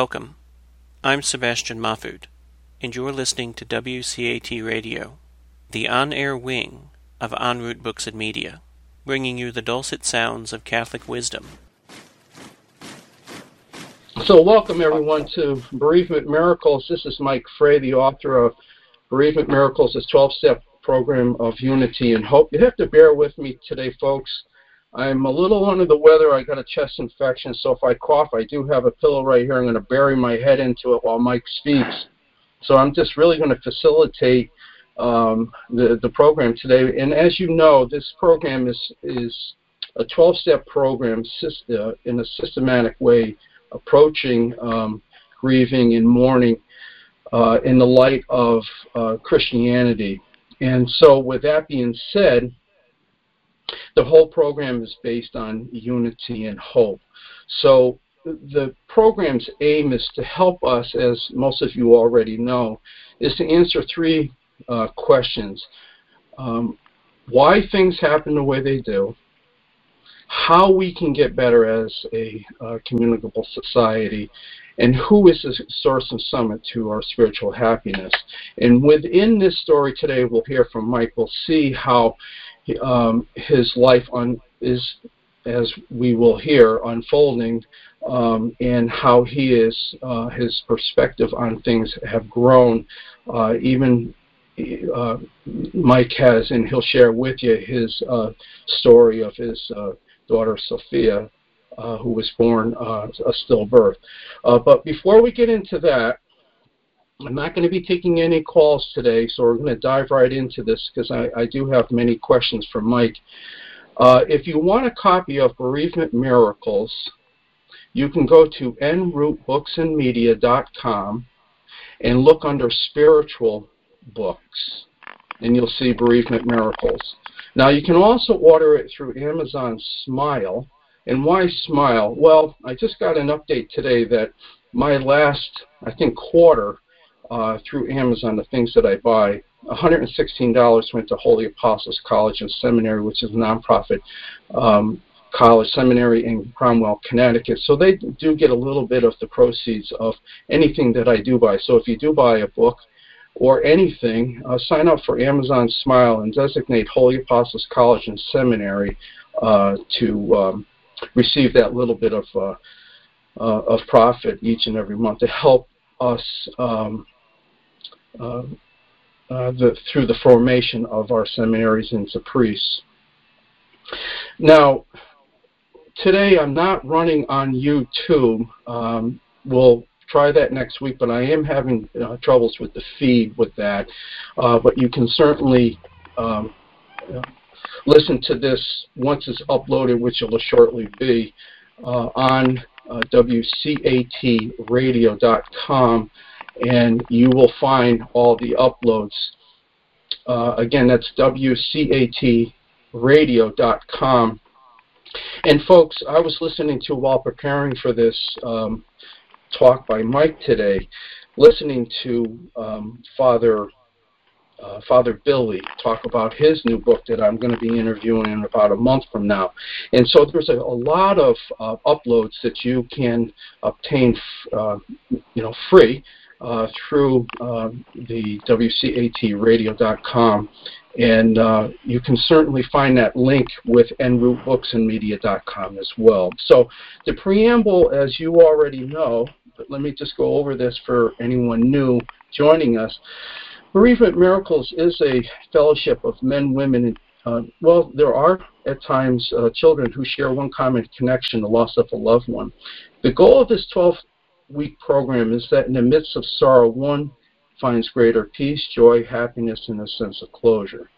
Welcome. I'm Sebastian Mahfood, and you're listening to WCAT Radio, the on air wing of En route Books and Media, bringing you the dulcet sounds of Catholic wisdom. So, welcome everyone to Bereavement Miracles. This is Mike Frey, the author of Bereavement Miracles, a 12 step program of unity and hope. You have to bear with me today, folks. I'm a little under the weather. I got a chest infection, so if I cough, I do have a pillow right here. I'm going to bury my head into it while Mike speaks. So I'm just really going to facilitate um, the the program today. And as you know, this program is is a 12-step program uh, in a systematic way, approaching um, grieving and mourning uh, in the light of uh, Christianity. And so, with that being said, the whole program is based on unity and hope. So the program's aim is to help us, as most of you already know, is to answer three uh, questions. Um, why things happen the way they do, how we can get better as a uh, communicable society, and who is the source and summit to our spiritual happiness. And within this story today, we'll hear from Mike. We'll see how um, his life on is, as we will hear, unfolding, um, and how he is uh, his perspective on things have grown. Uh, even uh, Mike has, and he'll share with you his uh, story of his uh, daughter Sophia, uh, who was born a stillbirth. but before we get into that, I'm not going to be taking any calls today, so we're going to dive right into this because I, I, do have many questions for Mike. Uh, if you want a copy of Bereavement Miracles, you can go to enroutebooksandmedia.com and look under spiritual books, and you'll see Bereavement Miracles. Now, you can also order it through Amazon Smile. And why Smile? Well, I just got an update today that my last, I think, quarter uh, through Amazon the things that I buy. $116 went to Holy Apostles College and Seminary, which is a nonprofit um, college seminary in Cromwell, Connecticut. So they do get a little bit of the proceeds of anything that I do buy. So if you do buy a book or anything, uh, sign up for Amazon Smile and designate Holy Apostles College and Seminary uh, to um, receive that little bit of uh, uh of profit each and every month to help us um, uh, uh, the, through the formation of our seminaries into priests. Now, today I'm not running on YouTube. Um, we'll try that next week, but I am having uh, troubles with the feed with that. Uh, but you can certainly um, listen to this once it's uploaded, which it will shortly be, uh, on uh, WCATradio.com and you will find all the uploads. Uh, again, that's WCATradio.com. And folks, I was listening to while preparing for this um, talk by Mike today, listening to um, Father uh, Father Billy talk about his new book that I'm going to be interviewing in about a month from now. And so there's a, a lot of uh, uploads that you can obtain, uh, you know, free uh, through uh, the WCATradio.com. And uh, you can certainly find that link with enroutebooksandmedia.com as well. So the preamble, as you already know, but let me just go over this for anyone new joining us. Bereavement Miracles is a fellowship of men, women, and uh, well, there are at times uh, children who share one common connection, the loss of a loved one. The goal of this 12 week program is that in the midst of sorrow, one finds greater peace, joy, happiness, and a sense of closure.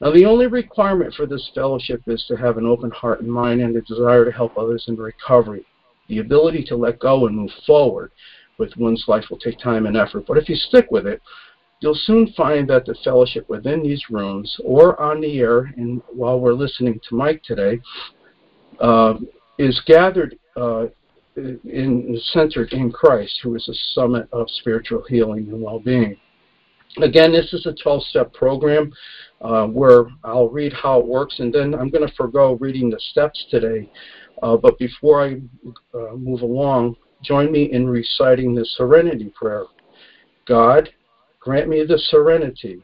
Now, the only requirement for this fellowship is to have an open heart and mind and a desire to help others in recovery. The ability to let go and move forward with one's life will take time and effort, but if you stick with it, you'll soon find that the fellowship within these rooms or on the air, and while we're listening to Mike today, uh, is gathered uh, in, centered in Christ, who is the summit of spiritual healing and well-being. Again, this is a 12-step program uh, where I'll read how it works, and then I'm going to forego reading the steps today. Uh, but before I uh, move along, join me in reciting the serenity prayer. God, grant me the serenity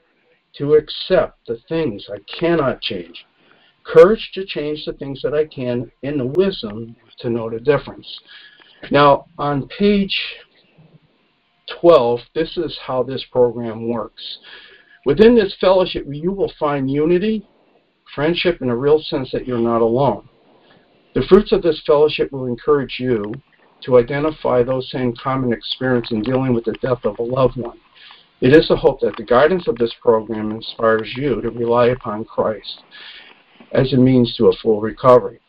to accept the things I cannot change, courage to change the things that I can, and the wisdom to know the difference. Now, on page 12, this is how this program works. Within this fellowship, you will find unity, friendship, and a real sense that you're not alone. The fruits of this fellowship will encourage you to identify those same common experience in dealing with the death of a loved one. It is the hope that the guidance of this program inspires you to rely upon Christ as a means to a full recovery.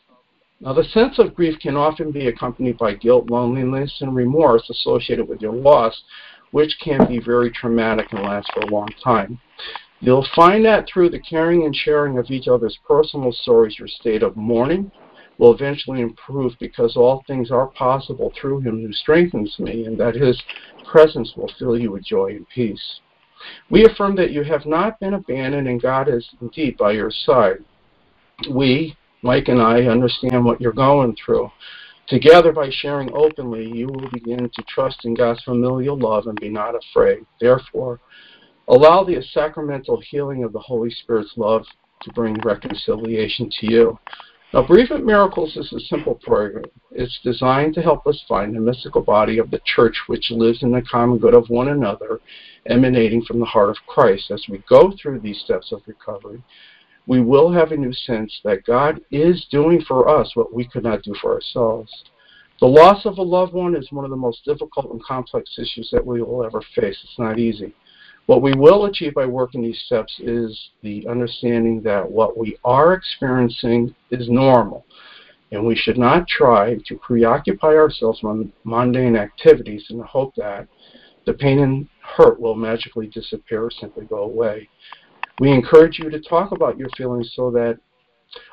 Now, the sense of grief can often be accompanied by guilt, loneliness, and remorse associated with your loss, which can be very traumatic and last for a long time. You'll find that through the caring and sharing of each other's personal stories, your state of mourning will eventually improve because all things are possible through Him who strengthens me, and that His presence will fill you with joy and peace. We affirm that you have not been abandoned and God is indeed by your side. We, Mike and I understand what you're going through. Together, by sharing openly, you will begin to trust in God's familial love and be not afraid. Therefore, allow the sacramental healing of the Holy Spirit's love to bring reconciliation to you. Now, Bereavement Miracles is a simple program. It's designed to help us find the mystical body of the church which lives in the common good of one another, emanating from the heart of Christ. As we go through these steps of recovery, we will have a new sense that God is doing for us what we could not do for ourselves. The loss of a loved one is one of the most difficult and complex issues that we will ever face. It's not easy. What we will achieve by working these steps is the understanding that what we are experiencing is normal, and we should not try to preoccupy ourselves with mundane activities in the hope that the pain and hurt will magically disappear or simply go away. We encourage you to talk about your feelings so that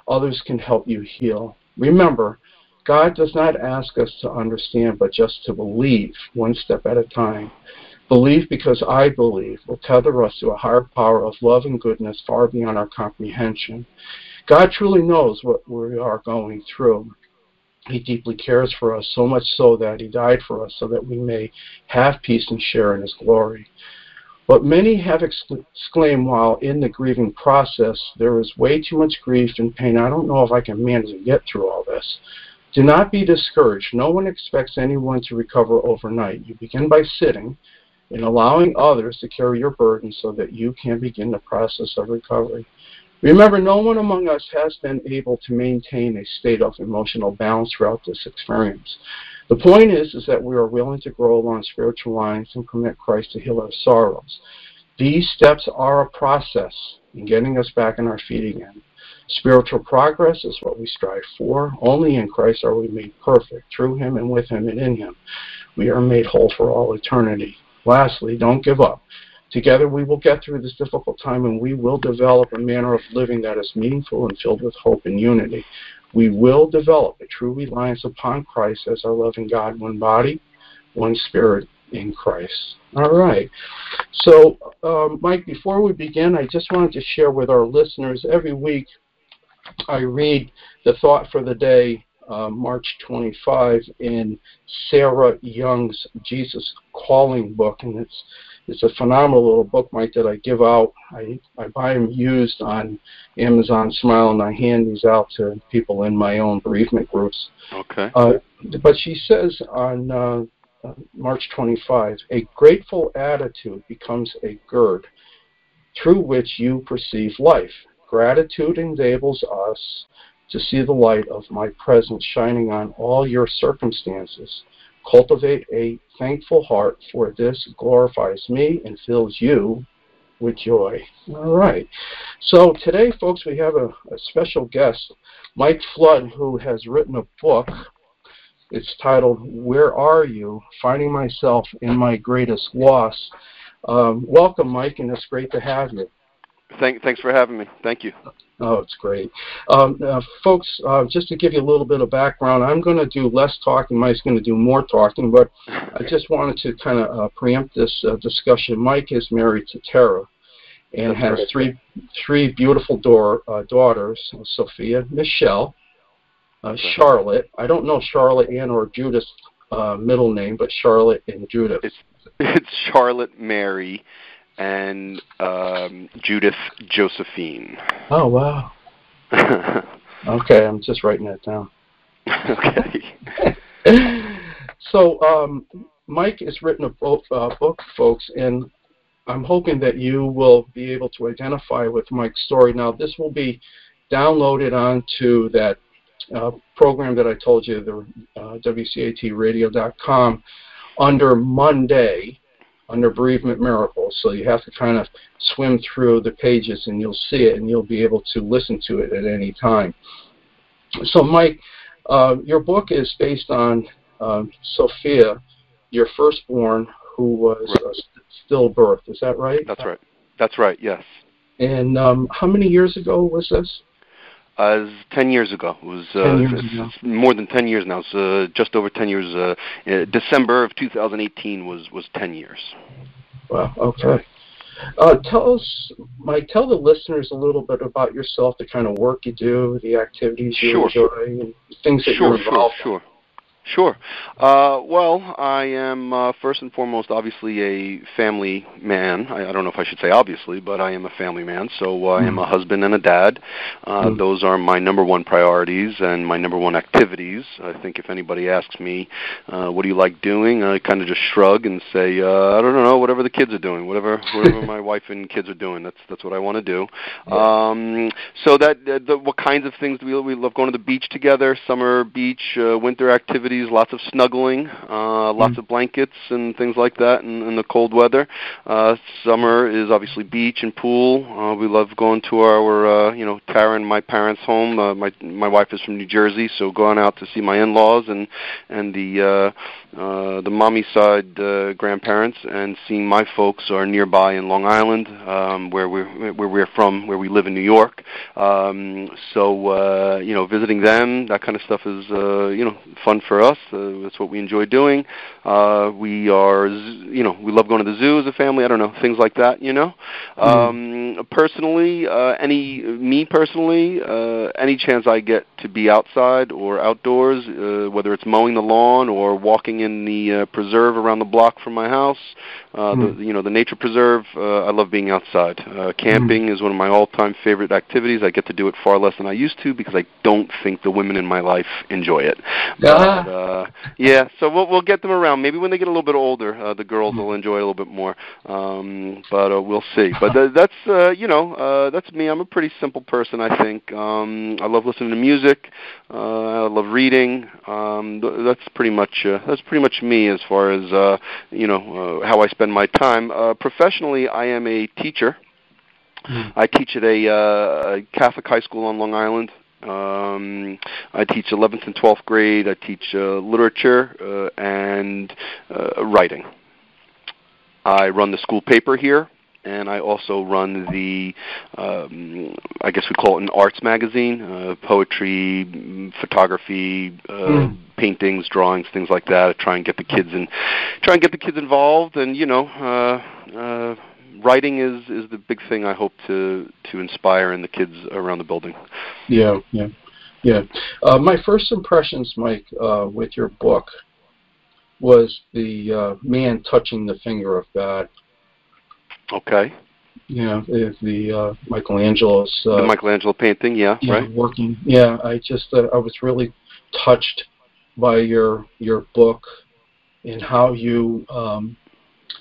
others can help you heal. Remember, God does not ask us to understand, but just to believe one step at a time. Believe because I believe will tether us to a higher power of love and goodness far beyond our comprehension. God truly knows what we are going through. He deeply cares for us, so much so that He died for us so that we may have peace and share in His glory. But many have exclaimed while in the grieving process, there is way too much grief and pain. I don't know if I can manage to get through all this. Do not be discouraged. No one expects anyone to recover overnight. You begin by sitting and allowing others to carry your burden so that you can begin the process of recovery. Remember, no one among us has been able to maintain a state of emotional balance throughout this experience. The point is, is that we are willing to grow along spiritual lines and permit Christ to heal our sorrows. These steps are a process in getting us back on our feet again. Spiritual progress is what we strive for. Only in Christ are we made perfect, through Him and with Him and in Him. We are made whole for all eternity. Lastly, don't give up. Together we will get through this difficult time and we will develop a manner of living that is meaningful and filled with hope and unity we will develop a true reliance upon Christ as our loving God, one body, one spirit in Christ. All right. So, um, Mike, before we begin, I just wanted to share with our listeners every week I read the thought for the day, uh, March 25, in Sarah Young's Jesus Calling book, and it's it's a phenomenal little book, Mike, that I give out. I, I buy them used on Amazon Smile, and I hand these out to people in my own bereavement groups. Okay. Uh, but she says on uh, uh, March 25, a grateful attitude becomes a gird through which you perceive life. Gratitude enables us to see the light of my presence shining on all your circumstances. Cultivate a thankful heart, for this glorifies me and fills you with joy. All right. So today, folks, we have a, a special guest, Mike Flood, who has written a book. It's titled Where Are You? Finding Myself in My Greatest Loss. Um, welcome, Mike, and it's great to have you. Thank, thanks for having me. Thank you. Oh, it's great. Um, uh, folks, uh, just to give you a little bit of background, I'm going to do less talking. Mike's going to do more talking, but I just wanted to kind of uh, preempt this uh, discussion. Mike is married to Tara and That's has right. three three beautiful door, uh, daughters, Sophia, Michelle, uh, Charlotte. I don't know Charlotte Ann or Judith uh, middle name, but Charlotte and Judith. It's, it's Charlotte Mary and um, Judith Josephine. Oh wow. okay, I'm just writing that down. okay. so, um, Mike has written a book, uh, book, folks, and I'm hoping that you will be able to identify with Mike's story. Now, this will be downloaded onto that uh, program that I told you, the uh, WCATradio.com, under Monday, under Bereavement Miracles. So you have to kind of swim through the pages and you'll see it and you'll be able to listen to it at any time. So, Mike, uh, your book is based on uh, Sophia, your firstborn, who was right. stillbirth. Is that right? That's right. That's right. Yes. And um, how many years ago was this? Uh, ten years ago. It was uh, ago. more than ten years now. It's uh, just over ten years. Uh, uh, December of 2018 was was ten years. Wow. Okay. Uh, tell us, Mike. Tell the listeners a little bit about yourself, the kind of work you do, the activities you sure. enjoy, and things that sure, you're involved. Sure. Sure. Sure. Uh, well, I am uh, first and foremost, obviously, a family man. I, I, don't know if I should say obviously, but I am a family man. So uh, I am a husband and a dad. Uh, mm. Those are my number one priorities and my number one activities. I think if anybody asks me, uh, "What do you like doing?" I kind of just shrug and say, uh, "I don't know. Whatever the kids are doing, whatever whatever my wife and kids are doing. That's that's what I want to do." Um, so that the, what kinds of things do we we love going to the beach together? Summer beach, winter activities lots of snuggling, uh, lots mm. of blankets and things like that in, in the cold weather. Uh, summer is obviously beach and pool. Uh, we love going to our, uh, you know, Tara and my parents' home. Uh, my my wife is from New Jersey, so going out to see my in-laws and and the uh, uh, the mommy side uh, grandparents and seeing my folks are nearby in Long Island, um, where we're where we're from, where we live in New York. Um, so uh, you know, visiting them, that kind of stuff is uh, you know fun for us us. Uh, that's what we enjoy doing. Uh, we are, you know, we love going to the zoo as a family. I don't know things like that. You know, mm-hmm. um, personally, uh, any me personally, uh, any chance I get to be outside or outdoors, uh, whether it's mowing the lawn or walking in the uh, preserve around the block from my house, uh, mm-hmm. the you know the nature preserve. Uh, I love being outside. Uh, camping mm-hmm. is one of my all-time favorite activities. I get to do it far less than I used to because I don't think the women in my life enjoy it. Uh-huh. Uh, yeah, so we'll we'll get them around. Maybe when they get a little bit older, uh, the girls will enjoy it a little bit more. Um, but uh, we'll see. But th- that's uh, you know uh, that's me. I'm a pretty simple person. I think um, I love listening to music. Uh, I love reading. Um, th- that's pretty much uh, that's pretty much me as far as uh, you know uh, how I spend my time. Uh, professionally, I am a teacher. Mm. I teach at a, uh, a Catholic high school on Long Island. Um, I teach 11th and 12th grade. I teach uh, literature uh, and uh, writing. I run the school paper here, and I also run the, um, I guess we call it an arts magazine, uh, poetry, photography, uh, mm. paintings, drawings, things like that. I try and get the kids and try and get the kids involved, and you know. Uh, uh, writing is is the big thing I hope to to inspire in the kids around the building. Yeah, yeah, yeah. Uh, my first impressions, Mike, uh, with your book was the uh, man touching the finger of God. Okay. Yeah, the, the uh, Michelangelo's uh, the Michelangelo painting. Yeah, yeah, right. Working. Yeah, I just uh, I was really touched by your your book and how you um,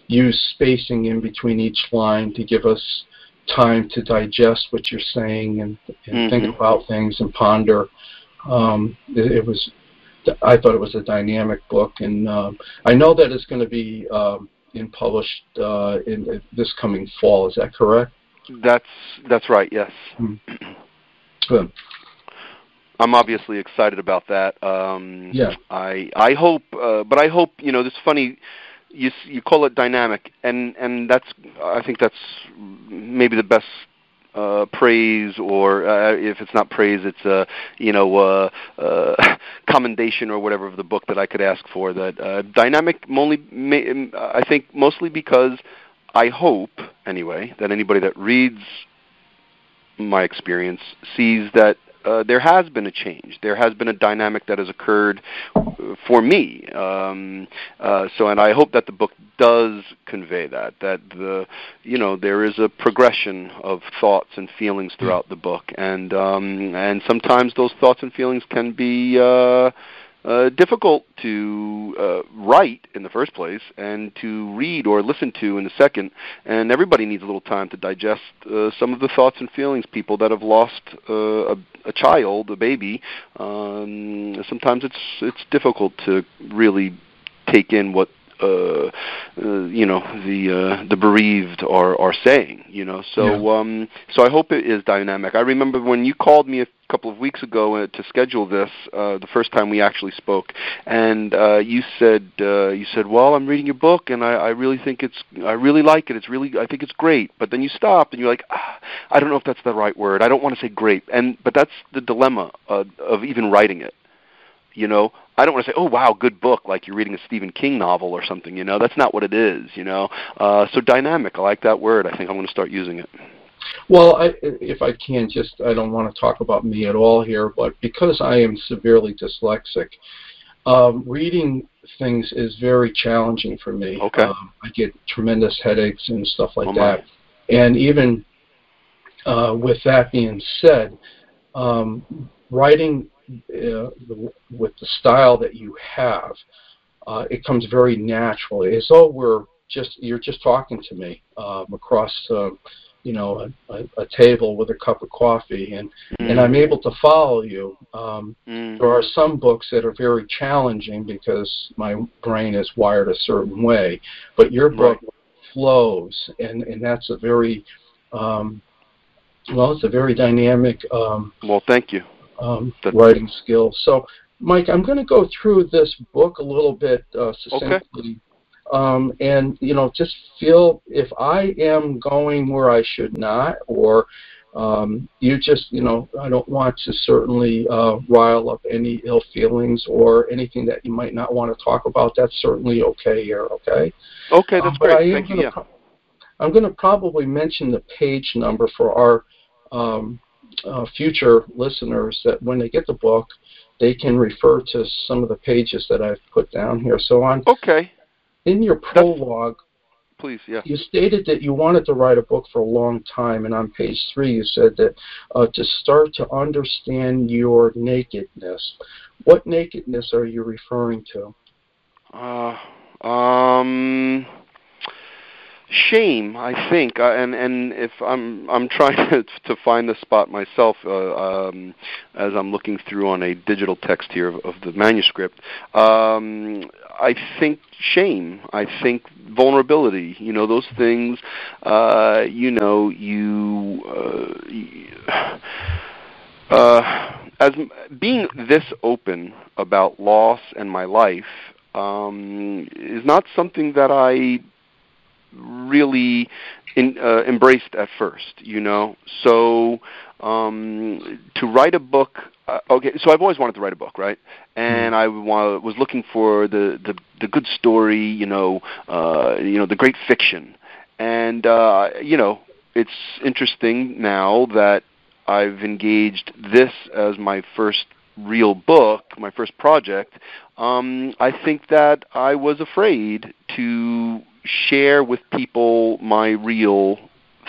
use spacing in between each line to give us time to digest what you're saying and, and mm-hmm. think about things and ponder. Um, it, it, was, I thought it was a dynamic book, and um, I know that it's going to be um, in published uh, in uh, this coming fall. Is that correct? That's that's right. Yes. Mm-hmm. Good. I'm obviously excited about that. Um, yeah. I I hope, uh, but I hope you know this funny you you call it dynamic, and and that's I think that's maybe the best uh, praise, or uh, if it's not praise, it's a uh, you know uh, uh, commendation or whatever of the book that I could ask for. That uh, dynamic, only I think mostly because I hope anyway that anybody that reads my experience sees that uh, there has been a change. There has been a dynamic that has occurred uh, for me. Um, uh, so, and I hope that the book does convey that. That the, you know, there is a progression of thoughts and feelings throughout the book, and um, and sometimes those thoughts and feelings can be. Uh, uh, difficult to uh, write in the first place and to read or listen to in the second. And everybody needs a little time to digest uh, some of the thoughts and feelings. People that have lost uh, a, a child, a baby, um, sometimes it's it's difficult to really take in what uh, uh, you know the uh, the bereaved are are saying. You know, so yeah. um, so I hope it is dynamic. I remember when you called me a couple of weeks ago uh, to schedule this, uh, the first time we actually spoke, and uh, you said uh, you said, "Well, I'm reading your book, and I, I really think it's I really like it. It's really I think it's great." But then you stopped, and you're like, ah, "I don't know if that's the right word. I don't want to say great." And but that's the dilemma uh, of even writing it. You know, I don't want to say, "Oh, wow, good book," like you're reading a Stephen King novel or something. You know, that's not what it is. You know, uh, so dynamic. I like that word. I think I'm going to start using it. Well, I, if I can, just I don't want to talk about me at all here, but because I am severely dyslexic, um, reading things is very challenging for me. Okay. Um, I get tremendous headaches and stuff like oh that, and even uh, with that being said, um, writing uh, the, with the style that you have, uh, it comes very naturally, as though we're just you're just talking to me um, across, uh, you know, a, a, a, table with a cup of coffee, and mm. and I'm able to follow you. Um, mm. There are some books that are very challenging because my brain is wired a certain way, but your book right. flows, and and that's a very um, well, it's a very dynamic. Um, well, thank you um, writing skill. So, Mike, I'm going to go through this book a little bit uh, succinctly. Okay. Um, and you know, just feel if I am going where I should not, or um, you just you know, I don't want to certainly uh, rile up any ill feelings or anything that you might not want to talk about. That's certainly okay here. Okay. Okay, that's um, great. Thank you. Yeah. Pro- I'm going to probably mention the page number for our um, uh, future listeners that when they get the book, they can refer to some of the pages that I've put down here. So on okay in your prologue, please, yeah, you stated that you wanted to write a book for a long time, and on page three you said that uh, to start to understand your nakedness. What nakedness are you referring to? Uh, um shame i think uh, and and if i'm i'm trying to to find the spot myself uh, um as i'm looking through on a digital text here of, of the manuscript um i think shame i think vulnerability you know those things uh you know you uh, uh as being this open about loss and my life um is not something that i really in, uh, embraced at first, you know. So um, to write a book, uh, okay. So I've always wanted to write a book, right? And I wa- was looking for the, the the good story, you know, uh, you know, the great fiction. And uh, you know, it's interesting now that I've engaged this as my first real book, my first project, um, I think that I was afraid to share with people my real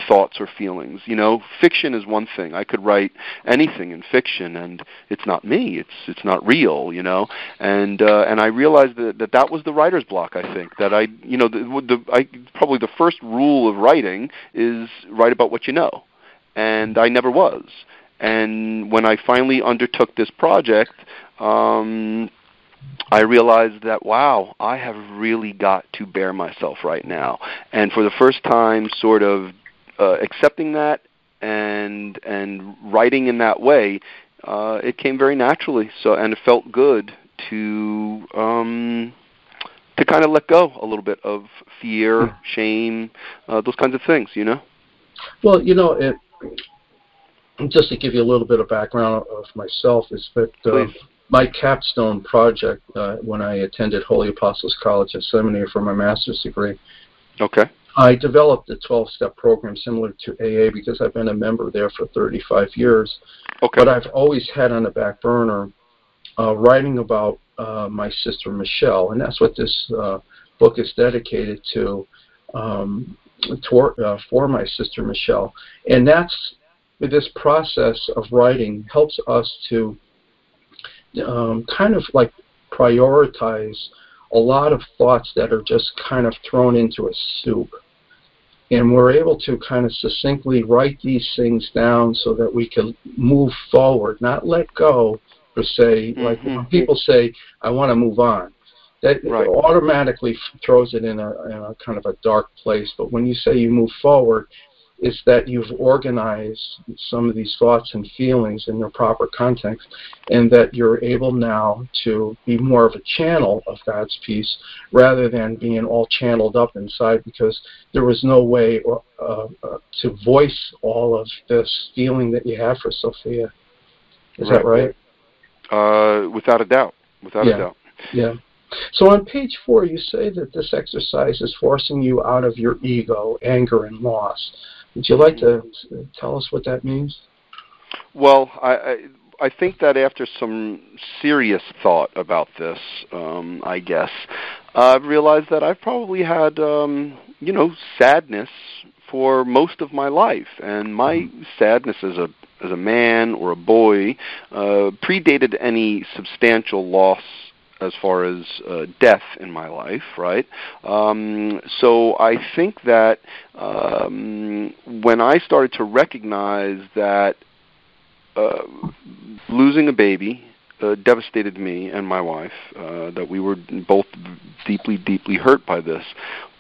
thoughts or feelings. You know, fiction is one thing. I could write anything in fiction, and it's not me. It's it's not real. You know, and uh, and I realized that, that that was the writer's block. I think that I, you know, the, the I probably the first rule of writing is write about what you know, and I never was. And when I finally undertook this project, um, I realized that wow, I have really got to bare myself right now, and for the first time, sort of uh, accepting that and and writing in that way, uh, it came very naturally. So and it felt good to um, to kind of let go a little bit of fear, hmm. shame, uh, those kinds of things. You know. Well, you know, it, just to give you a little bit of background of myself, is that uh, my capstone project uh, when I attended Holy Apostles College and Seminary for my master's degree. Okay. I developed a 12 step program similar to AA because I've been a member there for 35 years. Okay. But I've always had on the back burner uh, writing about uh, my sister Michelle, and that's what this uh, book is dedicated to, um, toward, uh, for my sister Michelle. And that's this process of writing helps us to um, kind of like prioritize a lot of thoughts that are just kind of thrown into a soup. And we're able to kind of succinctly write these things down so that we can move forward, not let go per se. Mm-hmm. Like when people say, I want to move on, that Right. automatically throws it in a, in a kind of a dark place. But when you say you move forward, it's that you've organized some of these thoughts and feelings in their proper context, and that you're able now to be more of a channel of God's peace rather than being all channeled up inside because there was no way or, uh, uh, to voice all of this feeling that you have for Sophia. Is that right? Uh, without a doubt. Without Yeah. a doubt. Yeah. So on page four, you say that this exercise is forcing you out of your ego, anger, and loss. Would you like to tell us what that means? Well, I, I I think that after some serious thought about this, um, I guess I've realized that I've probably had um, you know sadness for most of my life, and my sadness as a as a man or a boy uh, predated any substantial loss as far as uh, death in my life, right? Um, so I think that um, when I started to recognize that uh, losing a baby uh, devastated me and my wife, uh, that we were both deeply, deeply hurt by this,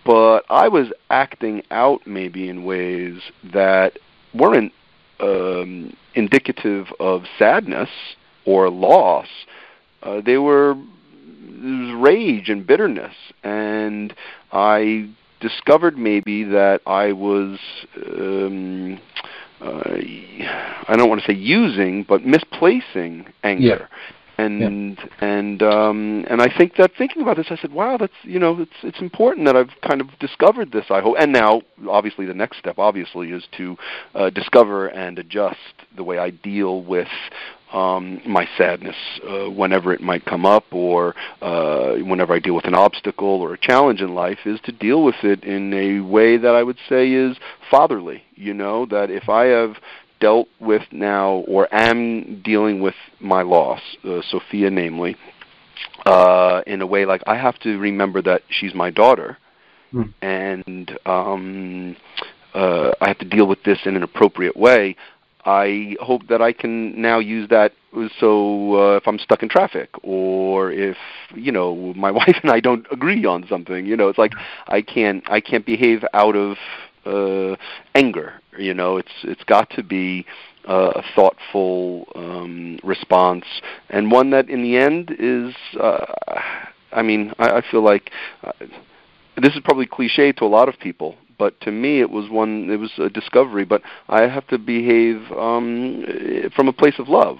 but I was acting out maybe in ways that weren't um, indicative of sadness or loss. Uh, they were was rage and bitterness, and I discovered maybe that I was um, uh, I don't want to say using, but misplacing anger. And and um, and I think that thinking about this, I said, "Wow, that's you know, it's it's important that I've kind of discovered this." I hope, and now obviously the next step, obviously, is to uh, discover and adjust the way I deal with um, my sadness uh, whenever it might come up, or uh, whenever I deal with an obstacle or a challenge in life, is to deal with it in a way that I would say is fatherly. You know, that if I have dealt with now or am dealing with my loss, uh, Sophia namely, uh, in a way like I have to remember that she's my daughter, Hmm. and um, uh, I have to deal with this in an appropriate way. I hope that I can now use that so uh, if I'm stuck in traffic or if you know my wife and I don't agree on something, you know, it's like I can't I can't behave out of uh, anger. You know, it's it's got to be uh, a thoughtful um, response and one that in the end is. Uh, I mean, I, I feel like uh, this is probably cliche to a lot of people, but to me it was one. It was a discovery. But I have to behave um, from a place of love,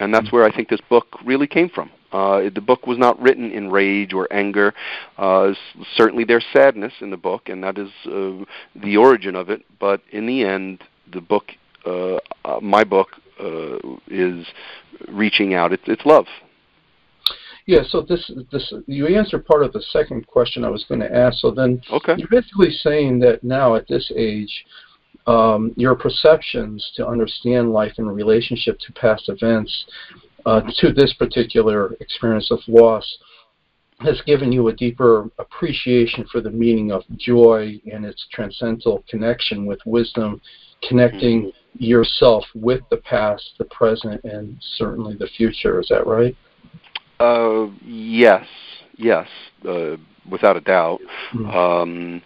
and that's where I think this book really came from. Uh, the book was not written in rage or anger. Uh, certainly, there's sadness in the book, and that is uh, the origin of it. But in the end, the book, uh, uh, my book, uh, is reaching out. It's, it's love. Yeah, so this this you answered part of the second question I was going to ask. So then Okay. you're basically saying that now at this age, um, your perceptions to understand life in relationship to past events, uh, to this particular experience of loss, has given you a deeper appreciation for the meaning of joy and its transcendental connection with wisdom, connecting yourself with the past, the present, and certainly the future. Is that right? Uh, yes, yes, uh, without a doubt. Mm. Um,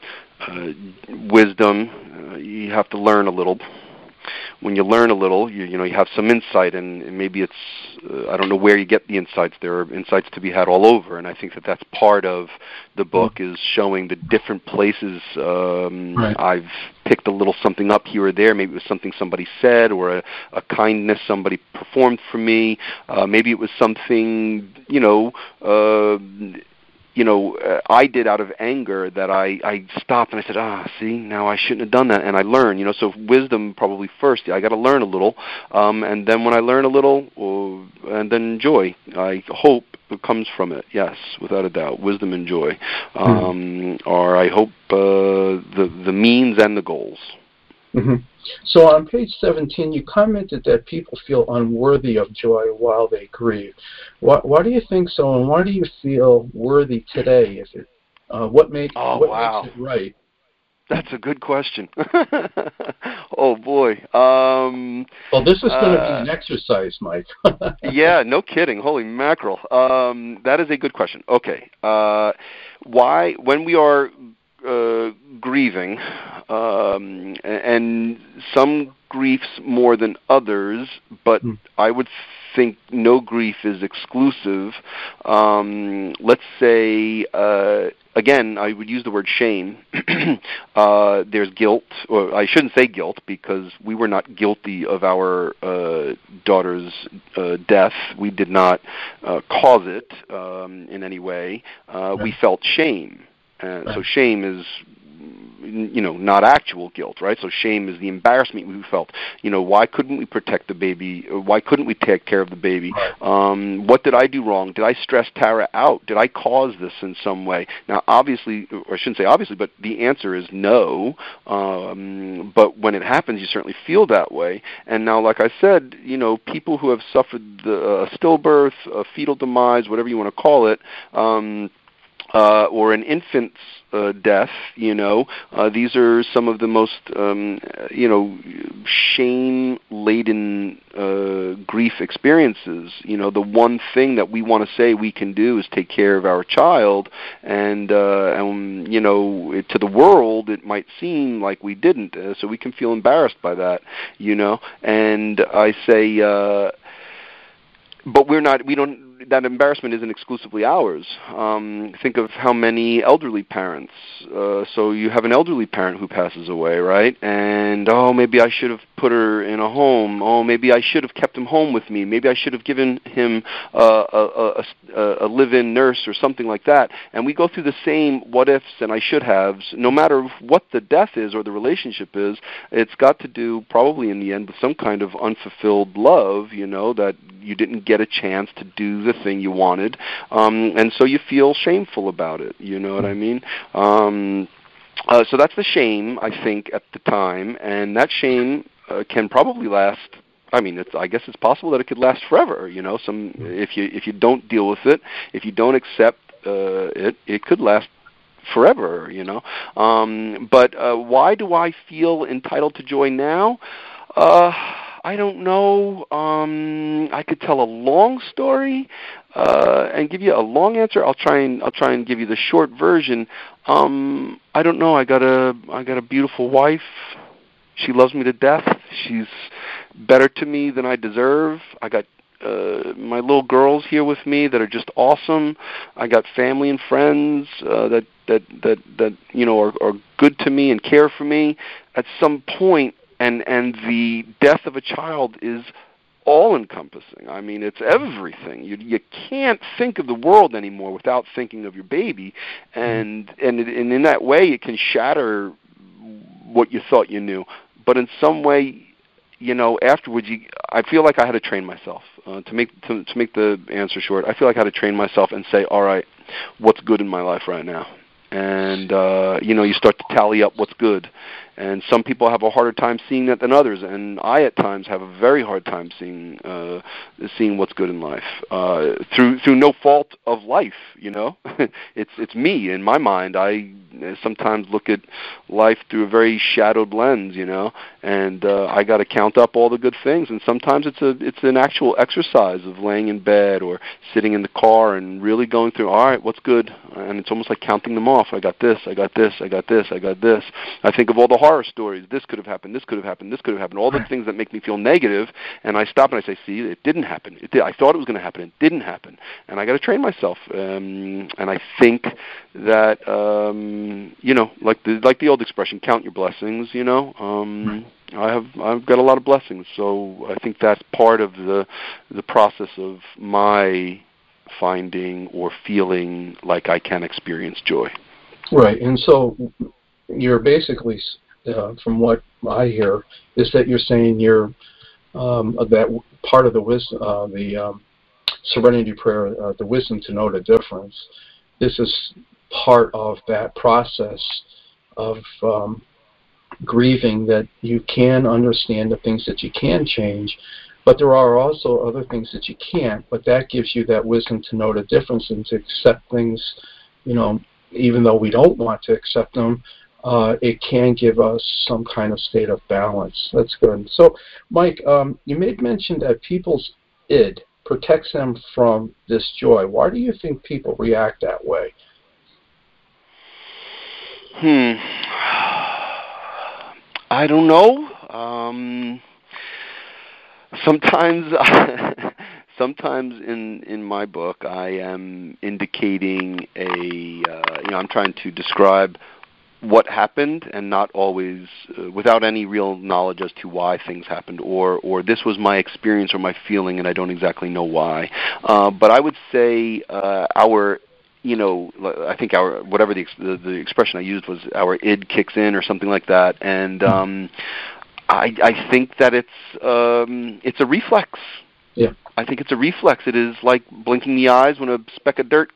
wisdom, uh, you have to learn a little. When you learn a little, you, you know you have some insight, and, and maybe it's uh, I don't know where you get the insights. There are insights to be had all over, and I think that that's part of the book is showing the different places. Um, Right. I've picked a little something up here or there. Maybe it was something somebody said, or a, a kindness somebody performed for me. Uh, maybe it was something you know. Uh, you know, uh, I did out of anger that I I stopped and I said, ah, see, now I shouldn't have done that, and I learned. You know, so wisdom probably first. I got to learn a little, um, and then when I learn a little, uh, and then joy. I hope comes from it. Yes, without a doubt, wisdom and joy, hmm. um, mm-hmm. or I hope uh, the the means and the goals. Mm-hmm. So on page 17, you commented that people feel unworthy of joy while they grieve. Why, why do you think so, and why do you feel worthy today? Is it uh, what, made, oh, what wow. makes it right? That's a good question. oh boy. Um, well, this is going to uh, be an exercise, Mike. yeah, no kidding. Holy mackerel. Um, that is a good question. Okay. Uh, why, when we are uh, grieving, um, and some griefs more than others, but mm. I would think no grief is exclusive. Um, let's say, uh, again, I would use the word shame. uh, there's guilt, or I shouldn't say guilt because we were not guilty of our uh, daughter's uh, death. We did not uh, cause it um, in any way. Uh. We felt shame. Uh, right. So shame is you know not actual guilt right? So shame is the embarrassment we felt. You know why couldn't we protect the baby why couldn't we take care of the baby? Um what did i do wrong? Did i stress tara out? Did i cause this in some way? Now obviously or i shouldn't say obviously but the answer is no. Um but when it happens you certainly feel that way. And now like i said you know people who have suffered the uh, stillbirth a fetal demise whatever you want to call it um uh, or an infant's uh, death. You know, uh, these are some of the most um, you know shame-laden uh, grief experiences. You know, the one thing that we want to say we can do is take care of our child, and uh, and you know, it, to the world it might seem like we didn't, uh, so we can feel embarrassed by that. You know, and I say. Uh, but we're not we don't that embarrassment isn't exclusively ours. Um, think of how many elderly parents. Uh, so you have an elderly parent who passes away, right? And oh, maybe I should have put her in a home. Oh, maybe I should have kept him home with me. Maybe I should have given him uh, a, a, a live-in nurse or something like that. And we go through the same what ifs and I should haves. No matter what the death is or the relationship is, it's got to do probably in the end with some kind of unfulfilled love. You know that you didn't get a chance to do the thing you wanted, um, and so you feel shameful about it. You know what I mean? Um, uh, so that's the shame I think at the time, and that shame uh, can probably last I mean, it's, I guess it's possible that it could last forever. You know, some if you if you don't deal with it, if you don't accept uh, it, it could last forever. You know, um, but uh, why do I feel entitled to joy now? Uh, I don't know. Um, I could tell a long story uh, and give you a long answer. I'll try and I'll try and give you the short version. Um, I don't know. I got a I got a beautiful wife. She loves me to death. She's better to me than I deserve. I got uh, my little girls here with me that are just awesome. I got family and friends uh, that that that that you know are, are good to me and care for me. At some point, and and the death of a child is all encompassing. I mean, it's everything. You you can't think of the world anymore without thinking of your baby, and and and in that way, it can shatter what you thought you knew. But in some way, you know, afterwards, you, I feel like I had to train myself uh, to make to, to make the answer short. I feel like I had to train myself and say, all right, what's good in my life right now, and uh, you know, you start to tally up what's good and some people have a harder time seeing that than others and i at times have a very hard time seeing uh seeing what's good in life uh through through no fault of life you know? It's it's me. In my mind i sometimes look at life through a very shadowed lens you know? And uh i got to count up all the good things and sometimes it's a it's an actual exercise of laying in bed or sitting in the car and really going through all right what's good? And it's almost like counting them off. I got this i got this i got this i got this. I think of all the horror stories. This could have happened. This could have happened. This could have happened. All the things that make me feel negative, and I stop and I say, "See, it didn't happen. It did. I thought it was going to happen. It didn't happen." And I got to train myself. Um, and I think that um, you know, like the like the old expression, "Count your blessings." You know. Um, I have I've got a lot of blessings, so I think that's part of the the process of my finding or feeling like I can experience joy. Right, and so you're basically, uh, from what I hear, is that you're saying you're um, that part of the wisdom, uh, the um, serenity prayer, uh, the wisdom to know the difference. This is part of that process of um, grieving that you can understand the things that you can change, but there are also other things that you can't. But that gives you that wisdom to know the difference and to accept things, you know, even though we don't want to accept them. Uh, it can give us some kind of state of balance. That's good. So, Mike, um, you made mention that people's id protects them from this joy. Why do you think people react that way? Hmm. I don't know. Um, sometimes, sometimes in in my book, I am indicating a. Uh, you know, I'm trying to describe what happened and not always uh, without any real knowledge as to why things happened or or this was my experience or my feeling and I don't exactly know why. Uh, but I would say uh, our you know, I think our whatever the, the the expression I used was our id kicks in or something like that, and hmm. um, I I think that it's um, it's a reflex. Yeah. I think it's a reflex. It is like blinking the eyes when a speck of dirt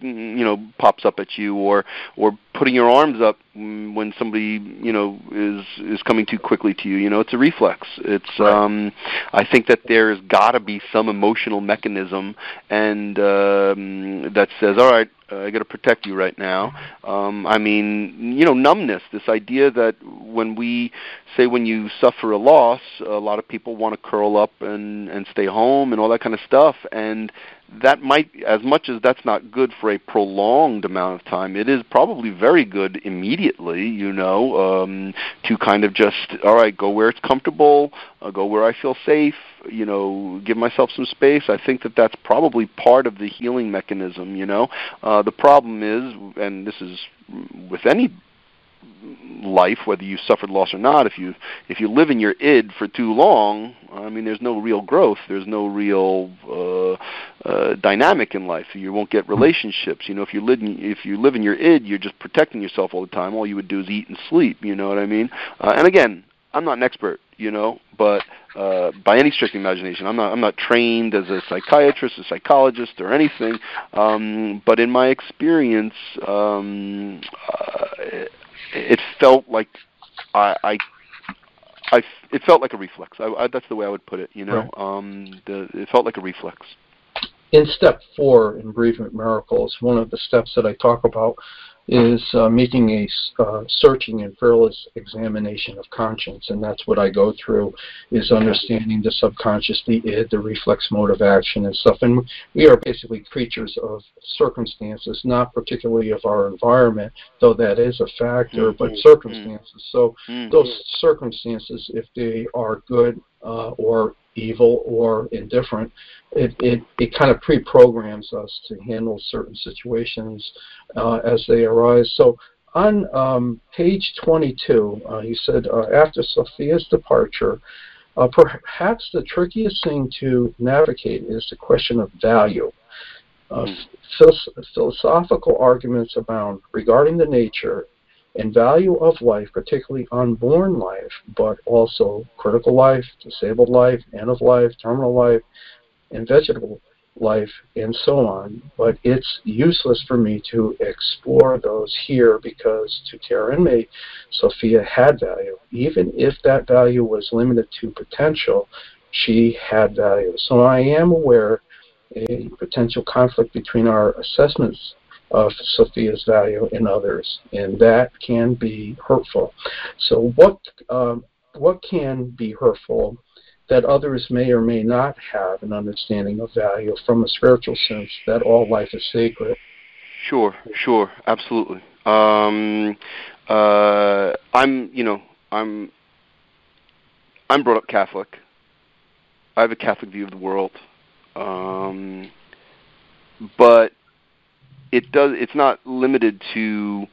you know pops up at you or or putting your arms up when somebody you know is is coming too quickly to you you know it's a reflex it's right. um i think that there's got to be some emotional mechanism and um that says all right uh, I got to protect you right now. Um, I mean, you know, numbness. This idea that when we say when you suffer a loss, a lot of people want to curl up and and stay home and all that kind of stuff. And that might, as much as that's not good for a prolonged amount of time, it is probably very good immediately, you know, um, to kind of just, all right, go where it's comfortable, uh, go where I feel safe, you know, give myself some space. I think that that's probably part of the healing mechanism, you know. Uh, the problem is, and this is with any life, whether you suffered loss or not, if you if you live in your id for too long, I mean, there's no real growth. There's no real uh, uh, dynamic in life. You won't get relationships. You know, if you live in, if you live in your id, you're just protecting yourself all the time. All you would do is eat and sleep. You know what I mean? Uh, and again, I'm not an expert, you know, but uh, by any stretch of imagination, I'm not I'm not trained as a psychiatrist, a psychologist, or anything. Um, but in my experience, um, uh, it felt like I, I I, it felt like a reflex. I, I, that's the way I would put it. You know, right. um, the, it felt like a reflex. In step four in bereavement miracles, one of the steps that I talk about is uh, making a uh, searching and fearless examination of conscience, and that's what I go through is understanding the subconscious, the id, the reflex mode of action and stuff. And we are basically creatures of circumstances, not particularly of our environment, though that is a factor, mm-hmm. but circumstances. So mm-hmm. those circumstances, if they are good uh, or evil or indifferent, it, it, it kind of pre-programs us to handle certain situations uh, as they arise. So on um, page 22, uh, he said, uh, after Sophia's departure, uh, perhaps the trickiest thing to navigate is the question of value. Uh, hmm. philosophical arguments abound regarding the nature and value of life, particularly unborn life, but also critical life, disabled life, end of life, terminal life, and vegetable life, and so on. But it's useless for me to explore those here because to Tara and me, Sophia had value. Even if that value was limited to potential, she had value. So I am aware a potential conflict between our assessments of Sophia's value in others, and that can be hurtful. So, what um, what can be hurtful that others may or may not have an understanding of value from a spiritual sense that all life is sacred? Sure, sure, absolutely. Um, uh, I'm, you know, I'm I'm brought up Catholic. I have a Catholic view of the world. Um, but it does it's not limited to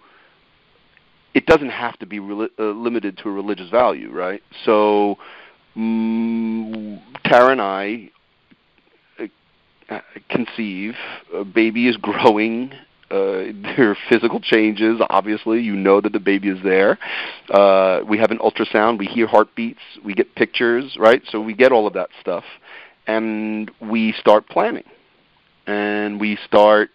it doesn't have to be re- uh, limited to a religious value, right? So mm, Tara and I uh, conceive, a baby is growing. Uh, there are physical changes. Obviously, you know that the baby is there. Uh, we have an ultrasound. We hear heartbeats. We get pictures, right? So we get all of that stuff, and we start planning, and we start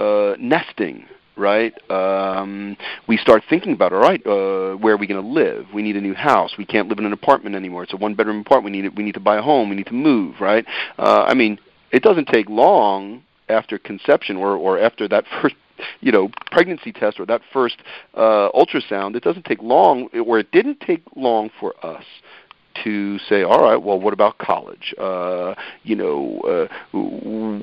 uh, nesting right? Um, we start thinking about, all right, uh, where are we going to live? We need a new house. We can't live in an apartment anymore. It's a one-bedroom apartment. We need it we need to buy a home. We need to move, right? Uh, I mean, it doesn't take long after conception or or after that first you know pregnancy test or that first uh, ultrasound. It doesn't take long, or it didn't take long for us to say, all right, well, what about college? Uh, you know, uh,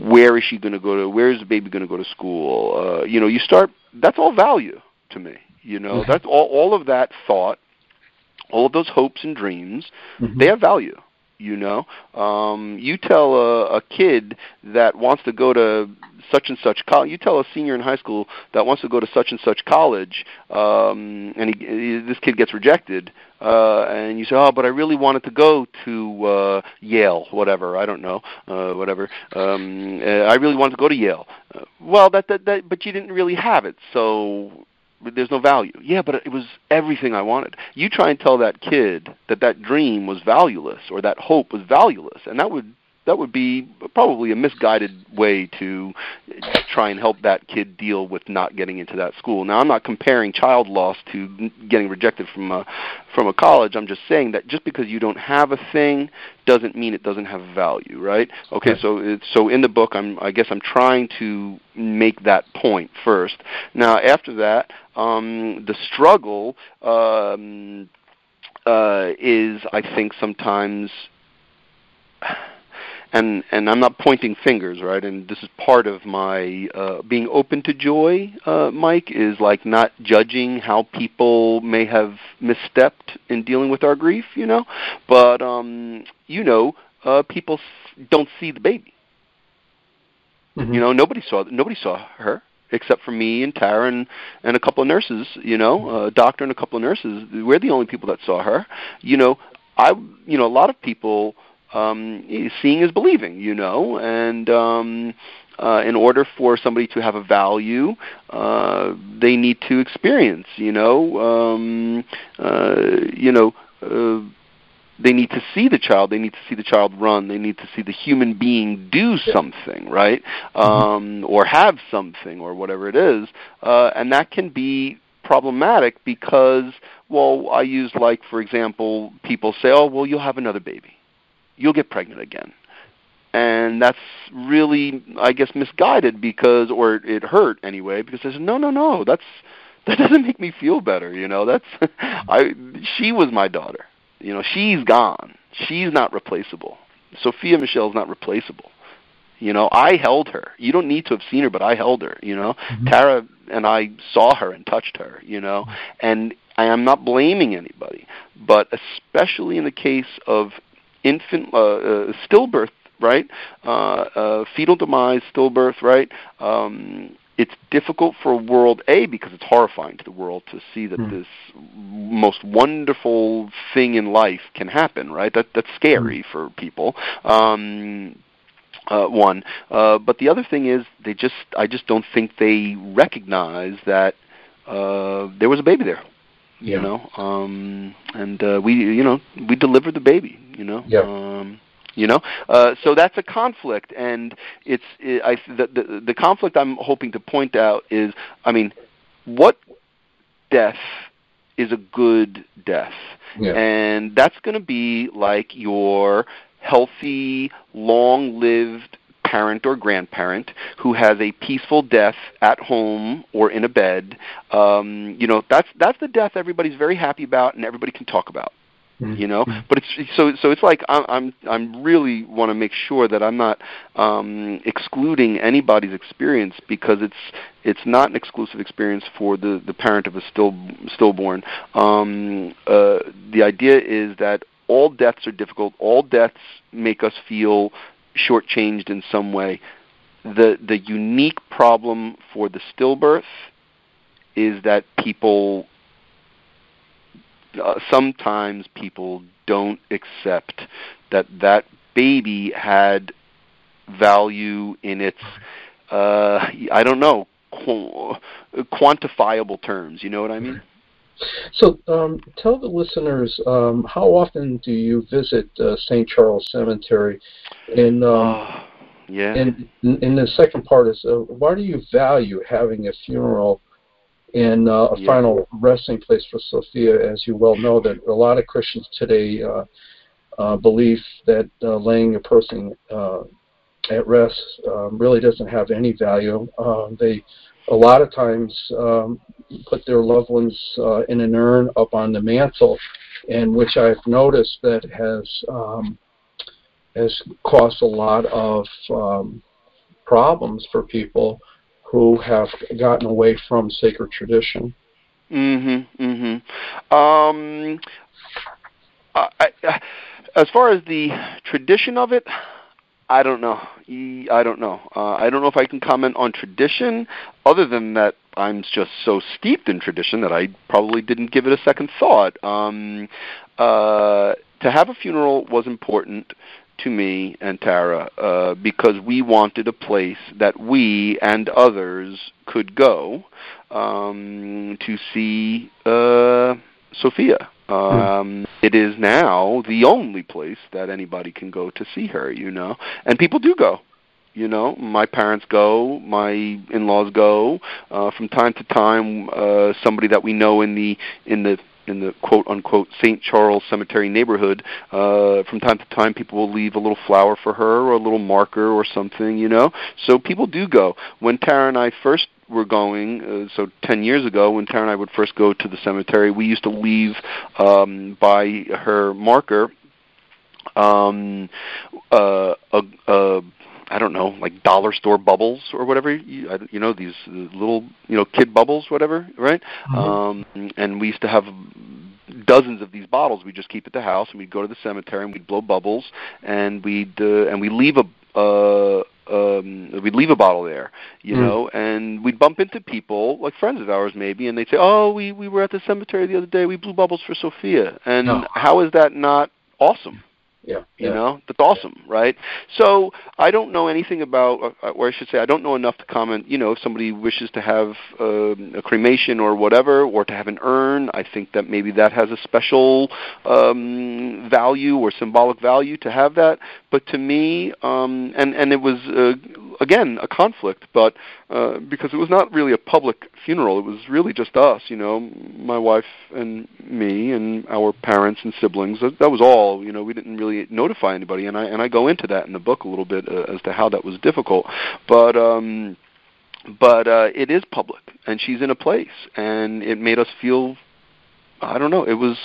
where is she going to go to? Where is the baby going to go to school? Uh, you know, you start. That's all value to me. You know, mm-hmm. that's all. All of that thought, all of those hopes and dreams, mm-hmm. they have value. You know, um, you tell a, a kid that wants to go to such and such college. You tell a senior in high school that wants to go to such and such college, um, and he, this kid gets rejected, uh, and you say, "Oh, but I really wanted to go to uh, Yale, whatever. I don't know, uh, whatever. Um, uh, I really wanted to go to Yale. Uh, well, that, that that, but you didn't really have it, so there's no value. Yeah, but it was everything I wanted. You try and tell that kid that that dream was valueless or that hope was valueless, and that would that would be probably a misguided way to try and help that kid deal with not getting into that school. Now, I'm not comparing child loss to getting rejected from a from a college. I'm just saying that just because you don't have a thing doesn't mean it doesn't have value, right? Okay, so it's, so in the book, I'm I guess I'm trying to make that point first. Now, after that, um, the struggle um, uh, is, I think, sometimes and and I'm not pointing fingers, right? And this is part of my uh, being open to joy, uh, Mike, is like not judging how people may have misstepped in dealing with our grief, you know. But um, you know, uh, people don't see the baby. Mm-hmm. You know, nobody saw nobody saw her except for me and Tara and, and a couple of nurses, you know, a doctor and a couple of nurses. We're the only people that saw her. You know, I you know, a lot of people um, seeing is believing, you know, and um, uh, in order for somebody to have a value, uh, they need to experience, you know, um, uh, you know. Uh, they need to see the child. They need to see the child run. They need to see the human being do something, right? Mm-hmm. Um, or have something, or whatever it is. Uh, and that can be problematic because, well, I use like, for example, people say, "Oh, well, you'll have another baby." You'll get pregnant again. And that's really, I guess, misguided because, or it hurt anyway, because I said, no, no, no, that's that doesn't make me feel better. You know, that's I. She was my daughter. You know, she's gone. She's not replaceable. Sophia Michelle's not replaceable. You know, I held her. You don't need to have seen her, but I held her. You know, mm-hmm. Tara and I saw her and touched her. You know, and I am not blaming anybody, but especially in the case of infant uh, uh, stillbirth, right? Uh, uh, fetal demise, stillbirth, right? Um, it's difficult for world A because it's horrifying to the world to see that mm. this most wonderful thing in life can happen, right? That that's scary mm. for people. Um, uh, one, uh, but the other thing is they just I just don't think they recognize that uh, there was a baby there yeah. you know um and uh we you know we deliver the baby you know yeah. um you know uh so that's a conflict and it's it, i the, the the conflict i'm hoping to point out is i mean what death is a good death yeah. and that's going to be like your healthy long lived parent or grandparent who has a peaceful death at home or in a bed, um, you know, that's that's the death everybody's very happy about and everybody can talk about. Mm-hmm. You know, but it's so so it's like I'm I'm I'm really want to make sure that I'm not um, excluding anybody's experience because it's it's not an exclusive experience for the the parent of a still stillborn. Um, uh, the idea is that all deaths are difficult. All deaths make us feel shortchanged in some way. The the unique problem for the stillbirth is that people uh, sometimes people don't accept that that baby had value in its uh, I don't know qu- quantifiable terms. You know what I mean? So, um, tell the listeners um, how often do you visit uh, St. Charles Cemetery? And um, uh, yeah. And, and the second part is, uh, why do you value having a funeral and uh, a Yeah. final resting place for Sophia? As you well know, that a lot of Christians today uh, uh, believe that uh, laying a person uh, at rest um, really doesn't have any value. Uh, they a lot of times um, put their loved ones uh, in an urn up on the mantle, and which I've noticed that has um, has caused a lot of um, problems for people who have gotten away from sacred tradition. Mhm. Mhm. Um I, I, as far as the tradition of it, I don't know. I don't know. Uh, I don't know if I can comment on tradition other than that I'm just so steeped in tradition that I probably didn't give it a second thought. Um uh to have a funeral was important to me and Tara uh, because we wanted a place that we and others could go um, to see uh, Sophia. Um, It is now the only place that anybody can go to see her, you know, and people do go. You know, my parents go, my in-laws go. Uh, from time to time, uh, somebody that we know in the in the in the quote unquote St. Charles Cemetery neighborhood, uh, from time to time people will leave a little flower for her or a little marker or something, you know. So people do go. When Tara and I first were going, uh, so 10 years ago, when Tara and I would first go to the cemetery, we used to leave um, by her marker um, uh, a, a I don't know, like dollar store bubbles or whatever. You, I, you know these little, you know, kid bubbles, whatever, right? Um, and we used to have dozens of these bottles. We just keep at the house, and we'd go to the cemetery and we'd blow bubbles, and we'd uh, and we leave a. Uh, um we'd leave a bottle there you Mm. know and we'd bump into people like friends of ours maybe and they'd say oh we we were at the cemetery the other day. We blew bubbles for sophia. And Oh. how is that not awesome? Yeah, you know that's awesome right? So i don't know anything about uh, or i should say i don't know enough to comment you know if somebody wishes to have um, a cremation or whatever or to have an urn. I think that maybe that has a special um value or symbolic value to have that but to me um and and it was uh, again a conflict but uh because it was not really a public funeral it was really just us you know my wife and me and our parents and siblings that, that was all you know we didn't really notify anybody and i and i go into that in the book a little bit uh, as to how that was difficult but um but uh it is public and she's in a place and it made us feel I don't know. It was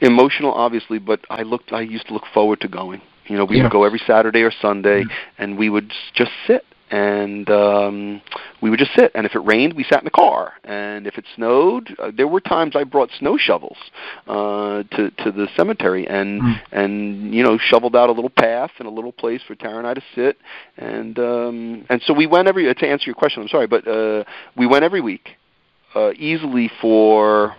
emotional, obviously, but I looked. I used to look forward to going. You know, we Yeah. would go every Saturday or Sunday, and we would just sit, and um, we would just sit. And if it rained, we sat in the car. And if it snowed, uh, there were times I brought snow shovels uh, to to the cemetery, and Mm. and you know shoveled out a little path and a little place for Tara and I to sit. And um, and so we went every. To answer your question, I'm sorry, but uh, we went every week, uh, easily for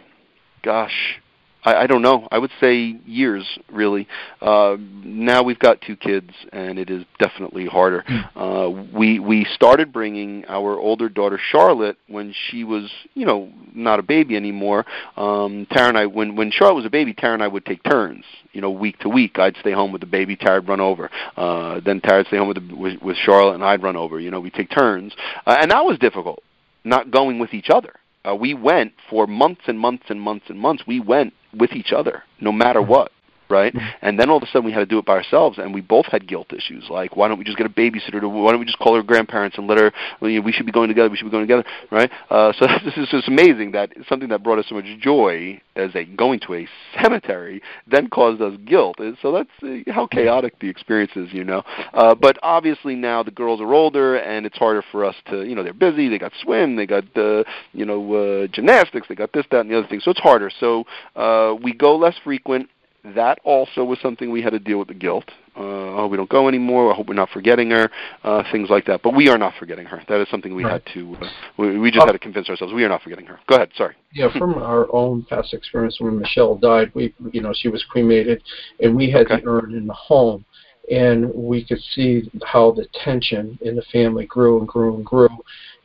gosh, I, I don't know. I would say years, really. Uh, now we've got two kids, and it is definitely harder. Uh, we we started bringing our older daughter Charlotte when she was, you know, not a baby anymore. Um, Tara and I, when when Charlotte was a baby, Tara and I would take turns. You know, week to week, I'd stay home with the baby. Tara'd run over. Uh, then Tara'd stay home with, the, with with Charlotte, and I'd run over. You know, we take turns, uh, and that was difficult. Not going with each other. Uh, we went for months and months and months and months. We went with each other, no matter what, right? And then all of a sudden we had to do it by ourselves, and we both had guilt issues. Like, why don't we just get a babysitter? To, why don't we just call her grandparents and let her? well, you know, we should be going together. We should be going together, right? Uh, so this is just amazing that something that brought us so much joy as a going to a cemetery then caused us guilt. And So that's uh, how chaotic the experience is, you know. Uh, but obviously now the girls are older, and it's harder for us to, you know, they're busy. They got swim, they got, uh, you know, uh, gymnastics, they got this, that, and the other thing. So it's harder. So uh, we go less frequent. That also was something we had to deal with the guilt. Uh, oh, we don't go anymore. I hope we're not forgetting her. Uh, things like that. But we are not forgetting her. That is something we Right. had to. Uh, we, we just Oh. had to convince ourselves we are not forgetting her. Go ahead. Sorry. Yeah, from our own past experience when Michelle died, we you know she was cremated, and we had Okay. the urn in the home, and we could see how the tension in the family grew and grew and grew.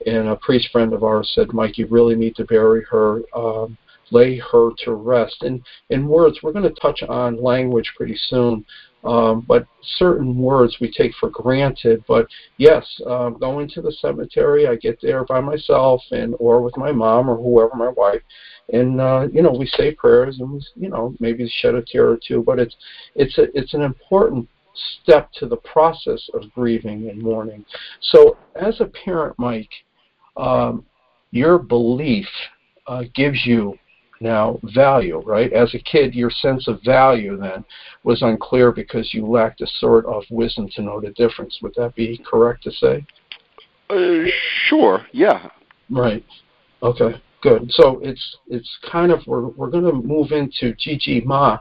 And a priest friend of ours said, Mike, you really need to bury her. Um, lay her to rest. And in words, we're going to touch on language pretty soon, um, but certain words we take for granted. But yes, um, going to the cemetery, I get there by myself and or with my mom or whoever, my wife, and uh, you know we say prayers and we, you know maybe shed a tear or two. But it's it's a, it's an important step to the process of grieving and mourning. So as a parent, Mike, um, your belief uh, gives you now, value, right? As a kid, your sense of value then was unclear because you lacked a sort of wisdom to know the difference. Would that be correct to say? Uh, sure. Yeah. Right. Okay. Good. So it's it's kind of we're we're going to move into Gigi Ma.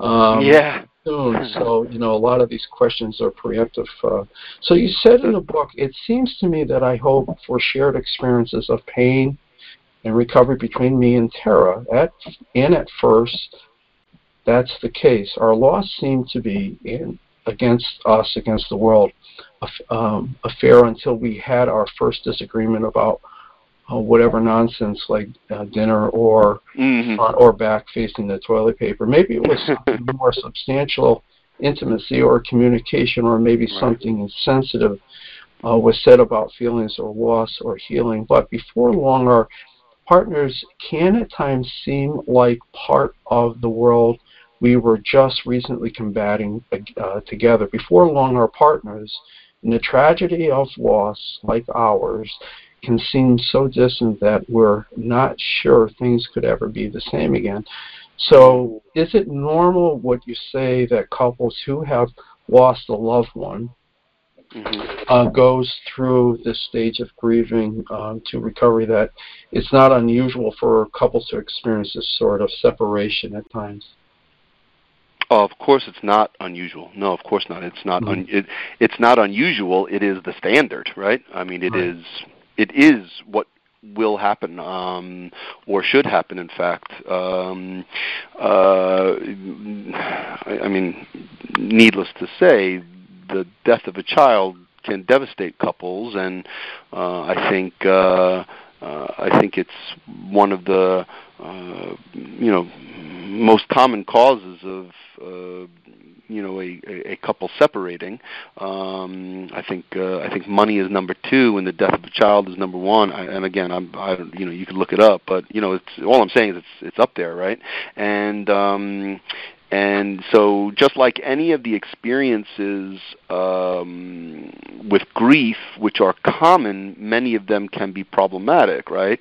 Um, yeah. Soon. So you know a lot of these questions are preemptive. Uh, so you said in the book, it seems to me that I hope for shared experiences of pain and recovery between me and Tara. At, and at first, that's the case. Our loss seemed to be in, against us, against the world, um, affair until we had our first disagreement about uh, whatever nonsense like uh, dinner or mm-hmm. front or back facing the toilet paper. Maybe it was more substantial intimacy or communication, or maybe right. something insensitive uh, was said about feelings or loss or healing. But before long, our partners can at times seem like part of the world we were just recently combating uh, together. Before long, our partners, in the tragedy of loss like ours, can seem so distant that we're not sure things could ever be the same again. So, is it normal what you say that couples who have lost a loved one mm-hmm. uh, goes through this stage of grieving um, to recovery that it's not unusual for couples to experience this sort of separation at times. Oh, of course, it's not unusual. No, of course not. It's not. Un- mm-hmm. it, it's not unusual. It is the standard, right? I mean, it right. is. It is what will happen um, or should happen. In fact, um, uh, I, I mean, needless to say, the death of a child can devastate couples, and uh, I think uh, uh, I think it's one of the uh, you know most common causes of uh, you know a, a couple separating. Um, I think uh, I think money is number two, and the death of a child is number one. I, and again, I'm I you know you could look it up, but you know it's all I'm saying is it's it's up there, right? And um, and so, just like any of the experiences um, with grief, which are common, many of them can be problematic, right?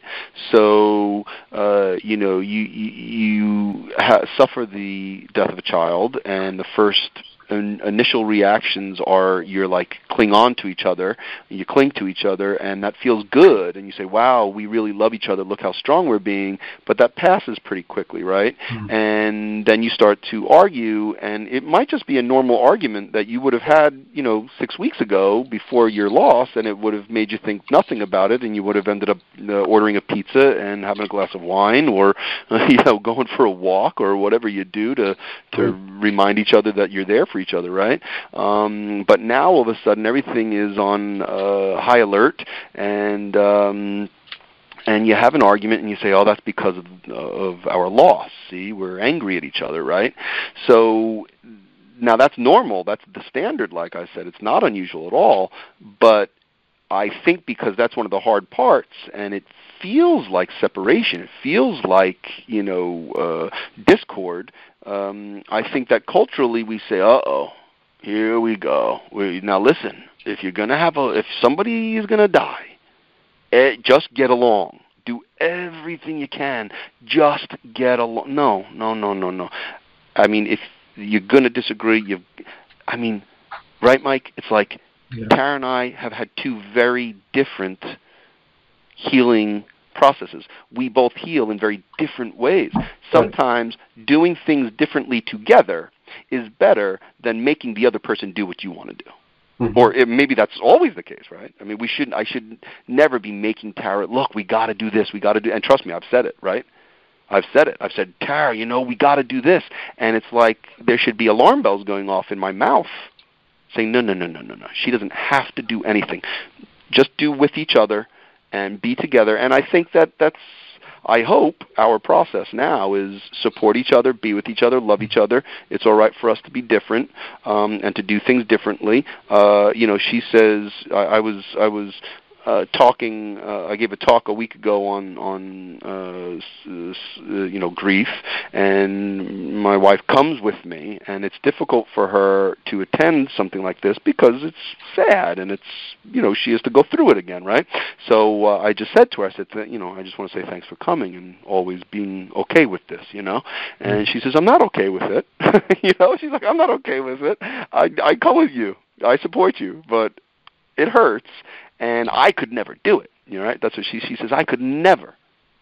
So, uh, you know, you you, you ha- suffer the death of a child, and the first initial reactions are you're like cling on to each other, you cling to each other, and that feels good, and you say, "Wow, we really love each other. Look how strong we're being." But that passes pretty quickly, right? Mm-hmm. And then you start to argue, and it might just be a normal argument that you would have had, you know, six weeks ago before your loss, and it would have made you think nothing about it, and you would have ended up uh, ordering a pizza and having a glass of wine, or uh, you know, going for a walk, or whatever you do to to mm-hmm. remind each other that you're there for each other, right? Um, but now all of a sudden everything is on uh, high alert, and um, and you have an argument and you say, "Oh, that's because of, of our loss." See, we're angry at each other, right? So now that's normal. That's the standard. Like I said, it's not unusual at all. But I think because that's one of the hard parts, and it feels like separation. It feels like you know uh, discord. Um, I think that culturally we say, "Uh oh, here we go." We, now listen, if you're gonna have a, if somebody is gonna die, eh, just get along. Do everything you can. Just get along. No, no, no, no, no. I mean, if you're gonna disagree, you. I mean, right, Mike? It's like yeah. Tara and I have had two very different healing processes. We both heal in very different ways. Sometimes doing things differently together is better than making the other person do what you want to do. Mm-hmm. Or it, maybe that's always the case, right? I mean, we shouldn't. I should never be making Tara look. We got to do this. We got to do. And trust me, I've said it, right? I've said it. I've said, Tara, you know, we got to do this, and it's like there should be alarm bells going off in my mouth saying, no, no, no, no, no, no. She doesn't have to do anything. Just do with each other and be together. And I think that that's I hope our process now is support each other, be with each other, love each other. It's all right for us to be different um, and to do things differently. Uh, you know, she says I, I was I was uh, talking. Uh, I gave a talk a week ago on on uh, s- s- uh, you know grief, and my wife comes with me, and it's difficult for her to attend something like this because it's sad and it's you know she has to go through it again, right? So uh, I just said to her, I said, that, you know, I just want to say thanks for coming and always being okay with this, you know. And she says, I'm not okay with it, you know. She's like, I'm not okay with it. I I come with you. I support you, but it hurts and I could never do it. You know, right? That's what she she says. I could never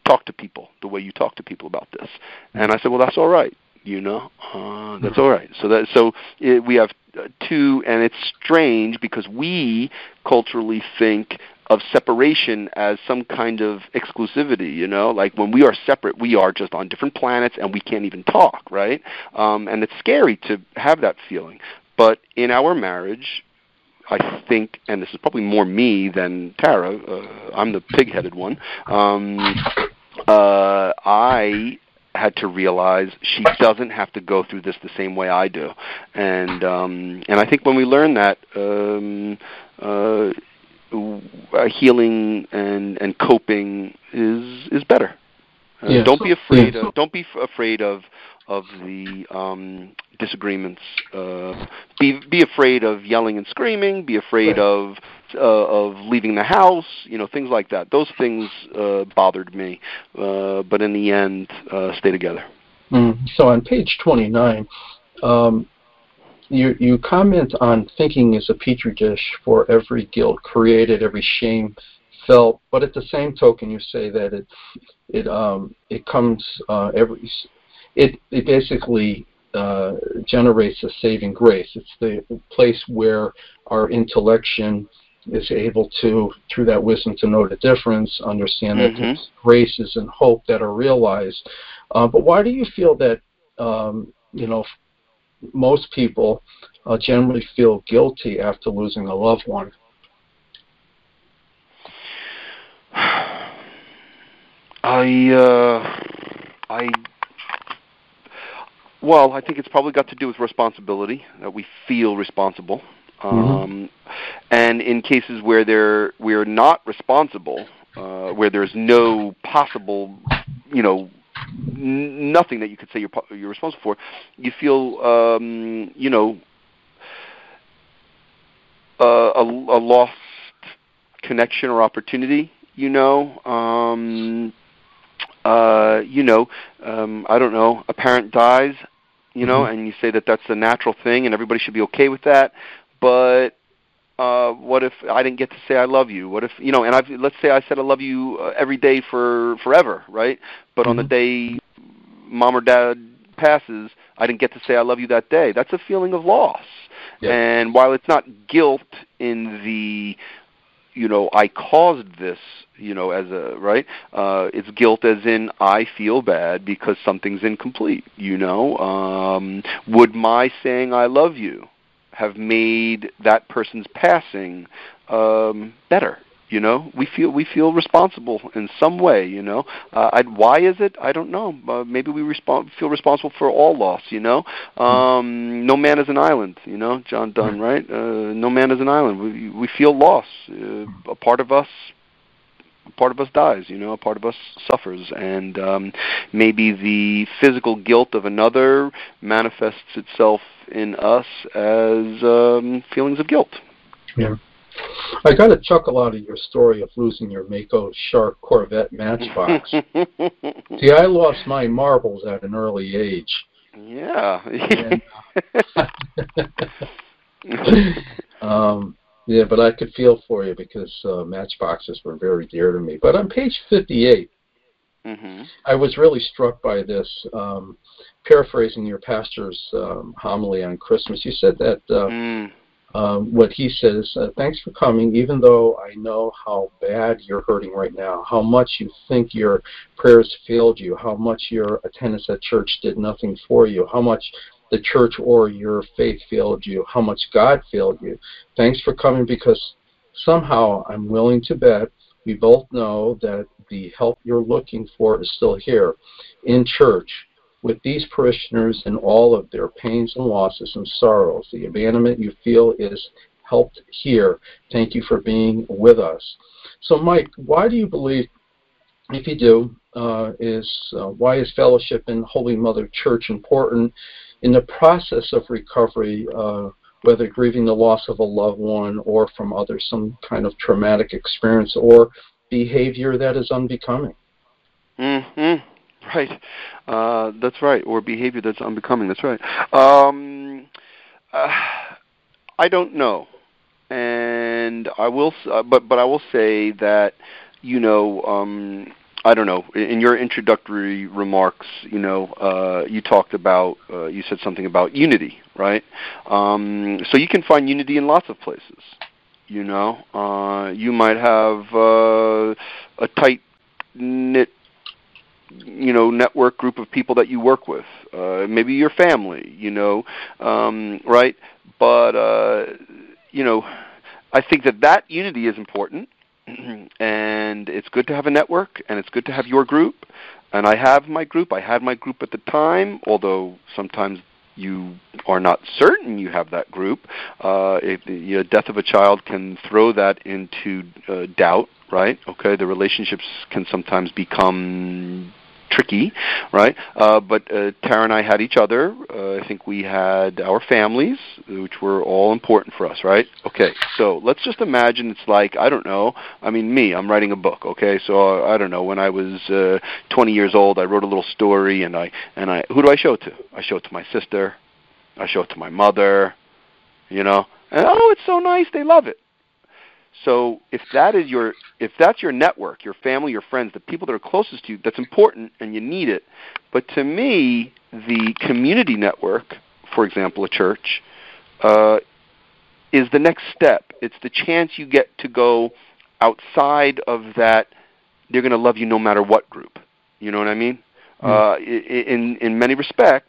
talk to people the way you talk to people about this. And I said, well, that's all right. You know, uh, that's all right. So that so it, we have uh, two, and it's strange because we culturally think of separation as some kind of exclusivity, you know, like when we are separate, we are just on different planets and we can't even talk, right? Um, and it's scary to have that feeling. But in our marriage, I think, and this is probably more me than Tara. Uh, I'm the pig-headed one. Um, uh, I had to realize she doesn't have to go through this the same way I do, and um, and I think when we learn that, um, uh, healing and and coping is is better. Uh, Yeah. Don't be afraid. Of, don't be f- afraid of of the um, disagreements. Uh, be be afraid of yelling and screaming. Be afraid Right. of uh, of leaving the house. You know things like that. Those things uh, bothered me, uh, but in the end, uh, stay together. Mm. So on page 29, um, you, you comment on thinking is a petri dish for every guilt created, every shame felt, but at the same token, you say that it it um, it comes uh, every it it basically uh, generates a saving grace. It's the place where our intellection is able to, through that wisdom, to know the difference, understand that Mhm. there's graces and hope that are realized. Uh, but why do you feel that um, you know most people uh, generally feel guilty after losing a loved one? I uh, I well, I think it's probably got to do with responsibility that we feel responsible. Um, And in cases where there we're not responsible, uh, where there's no possible, you know, n- nothing that you could say you're you're responsible for, you feel, um, you know, uh, a, a lost connection or opportunity. You know, um, uh, you know, um, I don't know, a parent dies, you know, Mhm. and you say that that's a natural thing and everybody should be okay with that. But uh, what if I didn't get to say I love you? What if you know? And I've let's say I said I love you uh, every day for forever, right? But on the Mhm. day mom or dad passes, I didn't get to say I love you that day. That's a feeling of loss. Yeah. And while it's not guilt in the you know I caused this you know as a right? Uh it's guilt as in I feel bad because something's incomplete you know? Um would my saying I love you have made that person's passing um better you know? We feel we feel responsible in some way you know? Uh, I'd, why is it? I don't know. Uh, maybe we respon feel responsible for all loss you know? Um no man is an island you know? John donne right. uh, no man is an island. We we feel loss. Uh, a part of us a part of us dies you know? A part of us suffers. And um maybe the physical guilt of another manifests itself in us as um feelings of guilt. Yeah. I got a chuckle out of your story of losing your Mako Shark Corvette Matchbox. See, I lost my marbles at an early age. yeah And, um, yeah, but I could feel for you because uh, matchboxes were very dear to me. But on page 58, mhm I was really struck by this. Um, paraphrasing your pastor's um, homily on Christmas, you said that uh, mm. Um, what he says, uh, thanks for coming, even though I know how bad you're hurting right now, how much you think your prayers failed you, how much your attendance at church did nothing for you, how much the church or your faith failed you, how much God failed you. Thanks for coming because somehow I'm willing to bet we both know that the help you're looking for is still here in church with these parishioners and all of their pains and losses and sorrows. The abandonment you feel is helped here. Thank you for being with us. So, Mike, why do you believe, if you do, uh, is uh, why is fellowship in Holy Mother Church important in the process of recovery, uh, whether grieving the loss of a loved one or from other some kind of traumatic experience or behavior that is unbecoming? Hmm. Right. Uh, that's right. Or behavior that's unbecoming. That's right. Um, uh, I don't know, and I will. Uh, but but I will say that you know. Um, I don't know. In your introductory remarks, you know, uh, you talked about, uh, you said something about unity, right? Um, so you can find unity in lots of places. You know, uh, you might have uh, a tight knit you know network group of people that you work with uh maybe your family you know um right? But uh you know i think that that unity is important and it's good to have a network and it's good to have your group. And i have my group. I had my group at the time although sometimes you are not certain you have that group. Uh if the you know, death of a child can throw that into uh, doubt right? Okay the relationships can sometimes become tricky, right? Uh, but uh, Tara and I had each other. Uh, I think we had our families, which were all important for us, right? Okay, so let's just imagine it's like I don't know. I mean, me, I'm writing a book. Okay, so uh, I don't know. When I was uh, 20 years old, I wrote a little story, and I and I who do I show it to? I show it to my sister. I show it to my mother. You know, and oh, it's so nice. They love it. So if that is your if that's your network, your family, your friends, the people that are closest to you, that's important and you need it. But to me, the community network, for example, a church, uh, is the next step. It's the chance you get to go outside of that. They're going to love you no matter what group. You know what I mean? Mm. Uh, in in many respects,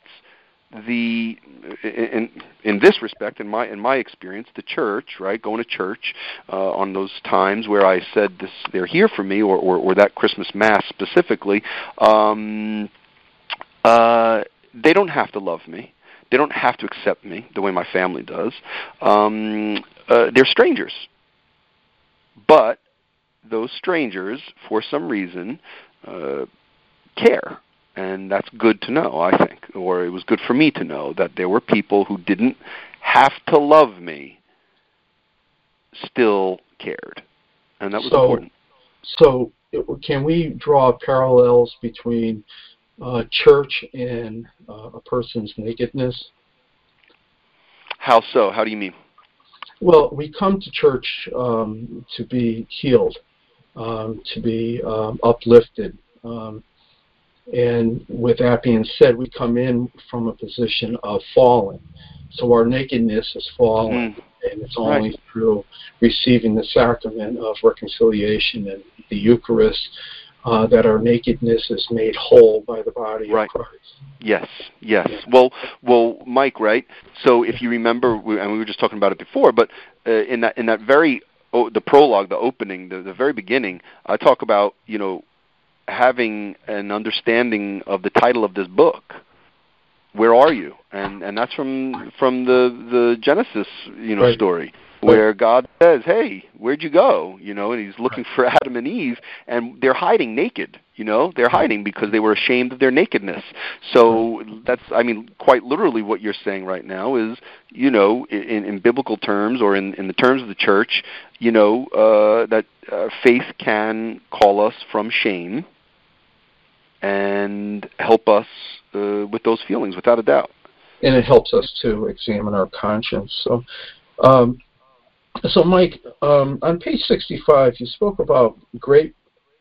the in in this respect in my in my experience the church right going to church uh, on those times where I said this they're here for me or or, or that Christmas mass specifically um, uh, they don't have to love me. They don't have to accept me the way my family does. Um, uh, they're strangers. But those strangers for some reason uh, care and that's good to know, I think, or it was good for me to know that there were people who didn't have to love me, still cared, and that was so, important. So, can we draw parallels between uh, church and uh, a person's nakedness? How so? How do you mean? Well, we come to church um, to be healed, um, to be um, uplifted, um, and with that being said, we come in from a position of falling. So our nakedness is fallen, mm. and it's only right. through receiving the sacrament of reconciliation and the Eucharist uh, that our nakedness is made whole by the body right. of Christ. Yes, yes. Yeah. Well, well, Mike, right? So if you remember, we, and we were just talking about it before, but uh, in that in that very oh, the prologue, the opening, the, the very beginning, I talk about you know having an understanding of the title of this book. Where are you? And and that's from from the the Genesis you know right. story where God says, "Hey, where'd you go?" You know, and He's looking for Adam and Eve, and they're hiding naked. You know, they're hiding because they were ashamed of their nakedness. So that's, I mean, quite literally what you're saying right now is, you know, in, in biblical terms or in, in the terms of the church, you know, uh, that uh, faith can call us from shame and help us uh, with those feelings, without a doubt. And it helps us to examine our conscience. So, um, so Mike, um, on page 65, you spoke about great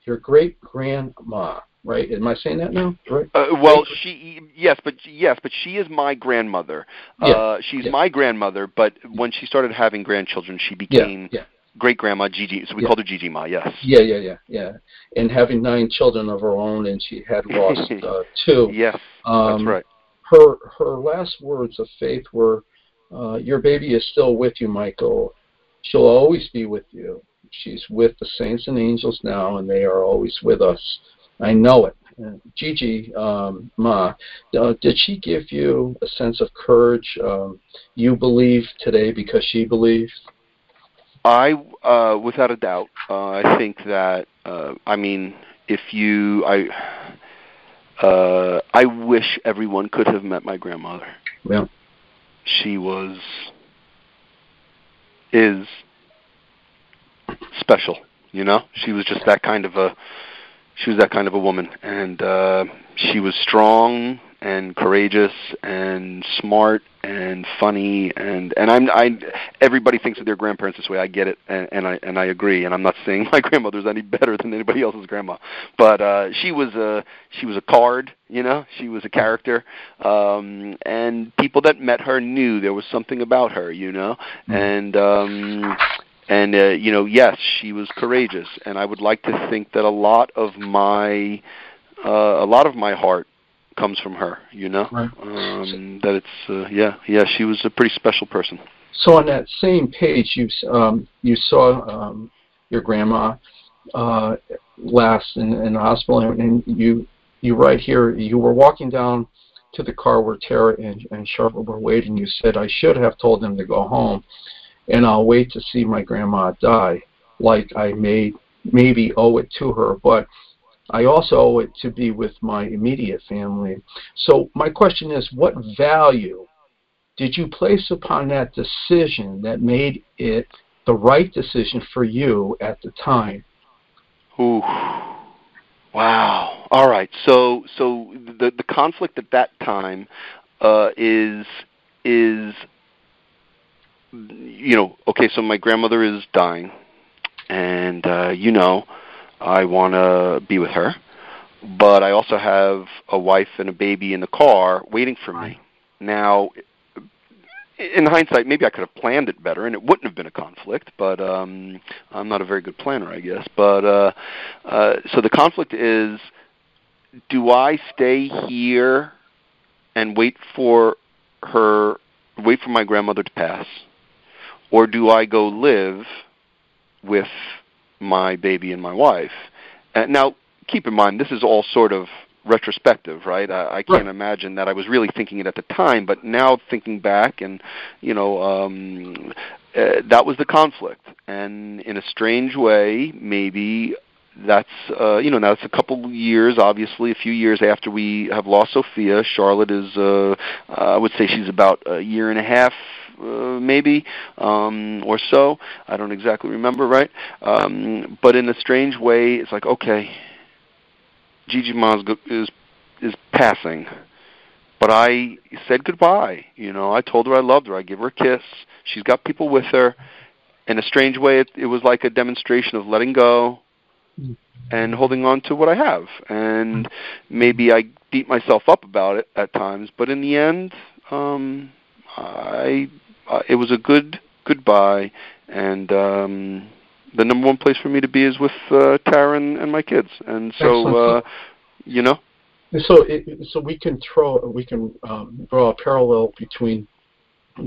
your great grandma, right? Am I saying that now? Right? Uh, well, she yes, but yes, but she is my grandmother. Yeah. Uh, she's yeah. my grandmother, but when she started having grandchildren, she became yeah. Great grandma Gigi. So we yeah. called her Gigi Ma. Yes. Yeah, yeah, yeah, yeah. And having nine children of her own, and she had lost uh, two. Yes, um, that's right. her her last words of faith were, uh, "Your baby is still with you, Michael. She'll always be with you. She's with the saints and angels now, and they are always with us. I know it." Gigi um, Ma, uh, did she give you a sense of courage? Um, you believe today because she believed. I, uh, without a doubt, uh, I think that. Uh, I mean, if you, I, uh, I wish everyone could have met my grandmother. Yeah. She was, is special. You know, she was just that kind of a she was that kind of a woman, and uh, she was strong and courageous and smart and funny and and I'm I everybody thinks of their grandparents this way. I get it and, and I and I agree. And I'm not saying my grandmother's any better than anybody else's grandma, but uh, she was a she was a card. You know, she was a character, um, and people that met her knew there was something about her. You know, mm-hmm. and um, and uh, you know, yes, she was courageous, and I would like to think that a lot of my uh, a lot of my heart comes from her. You know, right. um, that it's uh, yeah, yeah, she was a pretty special person. So on that same page, you um, you saw um, your grandma uh, last in, in the hospital, and you you write here you were walking down to the car where Tara and, and Charlotte were waiting. You said I should have told them to go home and I'll wait to see my grandma die, like I may maybe owe it to her, but I also owe it to be with my immediate family. So my question is, what value did you place upon that decision that made it the right decision for you at the time? Ooh. Wow. All right. So so the the conflict at that time uh, is is you know, okay, so my grandmother is dying, and uh, you know, I want to be with her, but I also have a wife and a baby in the car waiting for me. Now, in hindsight, maybe I could have planned it better, and it wouldn't have been a conflict. But um, I'm not a very good planner, I guess. But uh, uh, so the conflict is: Do I stay here and wait for her, wait for my grandmother to pass? or do I go live with my baby and my wife? And now, keep in mind, this is all sort of retrospective, right? I, I can't right. imagine that I was really thinking it at the time, but now thinking back, and you know, um, uh, that was the conflict. And in a strange way, maybe that's uh, you know now it's a couple years, obviously a few years after we have lost Sophia. Charlotte is, uh, I would say, she's about a year and a half uh, maybe um, or so. I don't exactly remember right, um, but in a strange way, it's like okay, Gigi Maz is is passing, but I said goodbye. You know, I told her I loved her. I give her a kiss. She's got people with her. In a strange way, it, it was like a demonstration of letting go and holding on to what I have. And maybe I beat myself up about it at times, but in the end, um, I uh, it was a good goodbye, and um, the number one place for me to be is with uh, Tara and, and my kids. And so, uh, you know. So, it, so we can throw, we can um, draw a parallel between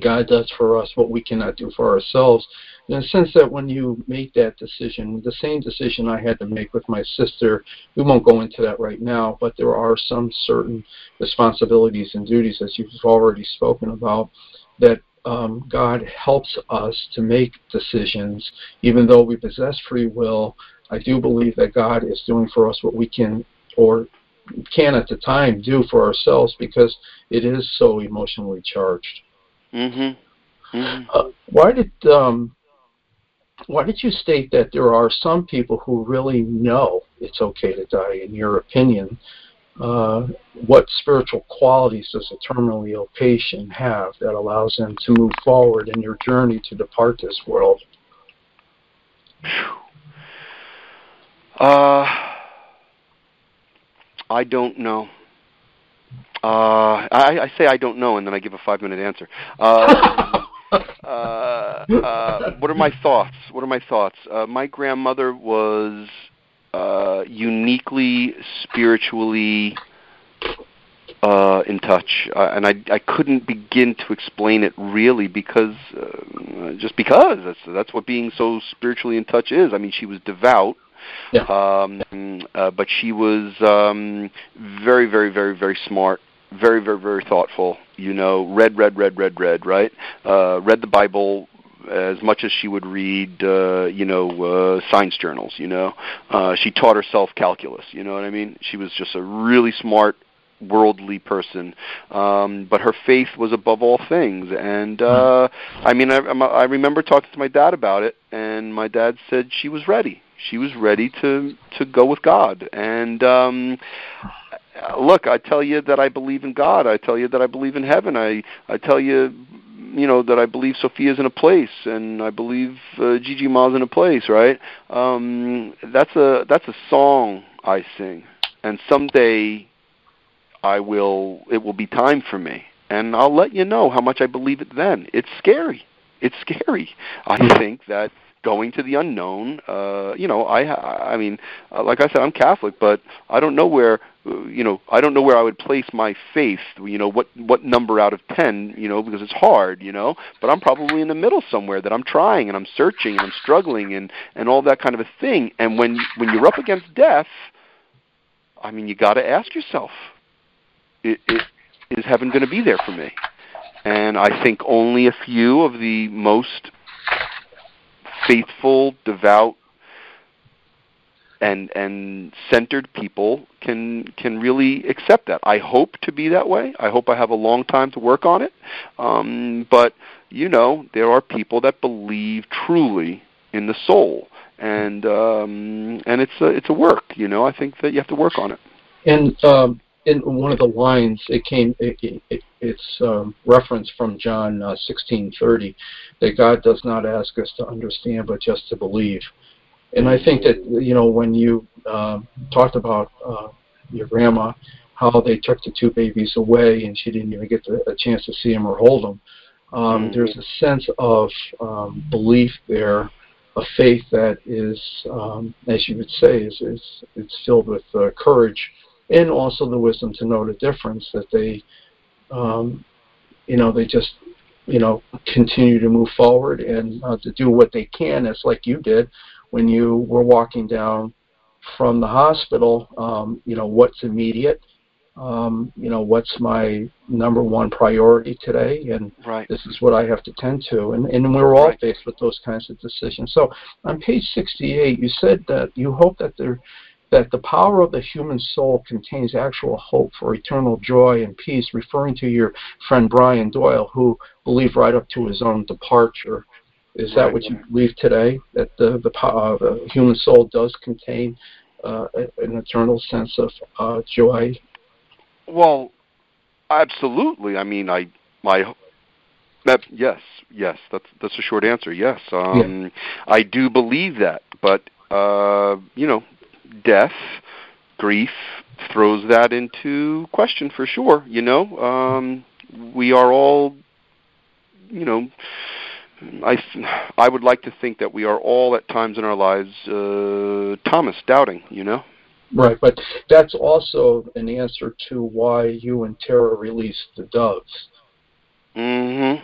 God does for us what we cannot do for ourselves. In the sense that when you make that decision, the same decision I had to make with my sister, we won't go into that right now, but there are some certain responsibilities and duties, as you've already spoken about, that um, God helps us to make decisions, even though we possess free will. I do believe that God is doing for us what we can or can at the time do for ourselves because it is so emotionally charged. Mm-hmm. Mm-hmm. Uh, why did um, why did you state that there are some people who really know it's okay to die? In your opinion, uh, what spiritual qualities does a terminally ill patient have that allows them to move forward in their journey to depart this world? Uh, I don't know. Uh, I, I say I don't know, and then I give a five-minute answer. Uh, uh, uh, what are my thoughts? What are my thoughts? Uh, my grandmother was uh, uniquely spiritually uh, in touch, uh, and I I couldn't begin to explain it really because uh, just because that's that's what being so spiritually in touch is. I mean, she was devout. Yeah. Um, uh, but she was um, very, very, very, very smart, very, very, very thoughtful. You know, read, read, read, read, read, right? Uh, read the Bible as much as she would read, uh, you know, uh, science journals. You know, uh, she taught herself calculus. You know what I mean? She was just a really smart, worldly person, um, but her faith was above all things. And uh, I mean, I, I remember talking to my dad about it, and my dad said she was ready. She was ready to to go with God. And um, look, I tell you that I believe in God. I tell you that I believe in heaven. I I tell you you know that I believe Sophia's in a place, and I believe uh, Gigi Ma's in a place, right? Um, that's a that's a song I sing, and someday I will. It will be time for me, and I'll let you know how much I believe it then. It's scary. It's scary. I think that going to the unknown. Uh, you know, I I mean, uh, like I said, I'm Catholic, but I don't know where Uh, you know I don't know where I would place my faith. You know, what what number out of ten? You know, because it's hard. You know, but I'm probably in the middle somewhere that I'm trying and I'm searching and I'm struggling and and all that kind of a thing. And when when you're up against death, I mean, you got to ask yourself, it, it, is heaven going to be there for me? And I think only a few of the most faithful, devout, and and centered people can can really accept that. I hope to be that way. I hope I have a long time to work on it. Um, but you know, there are people that believe truly in the soul, and um, and it's a it's a work. You know, I think that you have to work on it. And um, in one of the lines, it came. It, it, it's um, reference from John uh, 16:30 that God does not ask us to understand, but just to believe. And I think that you know when you uh, talked about uh, your grandma, how they took the two babies away, and she didn't even get the, a chance to see them or hold them. Um, mm-hmm. There's a sense of um, belief there, a faith that is, um, as you would say, is, is it's filled with uh, courage and also the wisdom to know the difference that they um, you know, they just, you know, continue to move forward and uh, to do what they can. It's like you did when you were walking down from the hospital. Um, you know, what's immediate? Um, you know, what's my number one priority today? And right. this is what I have to tend to. And, and we're all right. faced with those kinds of decisions. So on page 68, you said that you hope that there that the power of the human soul contains actual hope for eternal joy and peace, referring to your friend Brian Doyle, who believed right up to his own departure. Is that what you believe today? That the the, uh, the human soul does contain uh, an eternal sense of uh, joy? Well, absolutely. I mean, I my that, yes, yes. That's that's a short answer. Yes, um, yeah. I do believe that, but uh, you know, death, grief throws that into question for sure. You know, um, we are all, you know, I I would like to think that we are all at times in our lives uh, Thomas doubting. You know. Right, but that's also an answer to why you and Tara released the doves. Mm-hmm.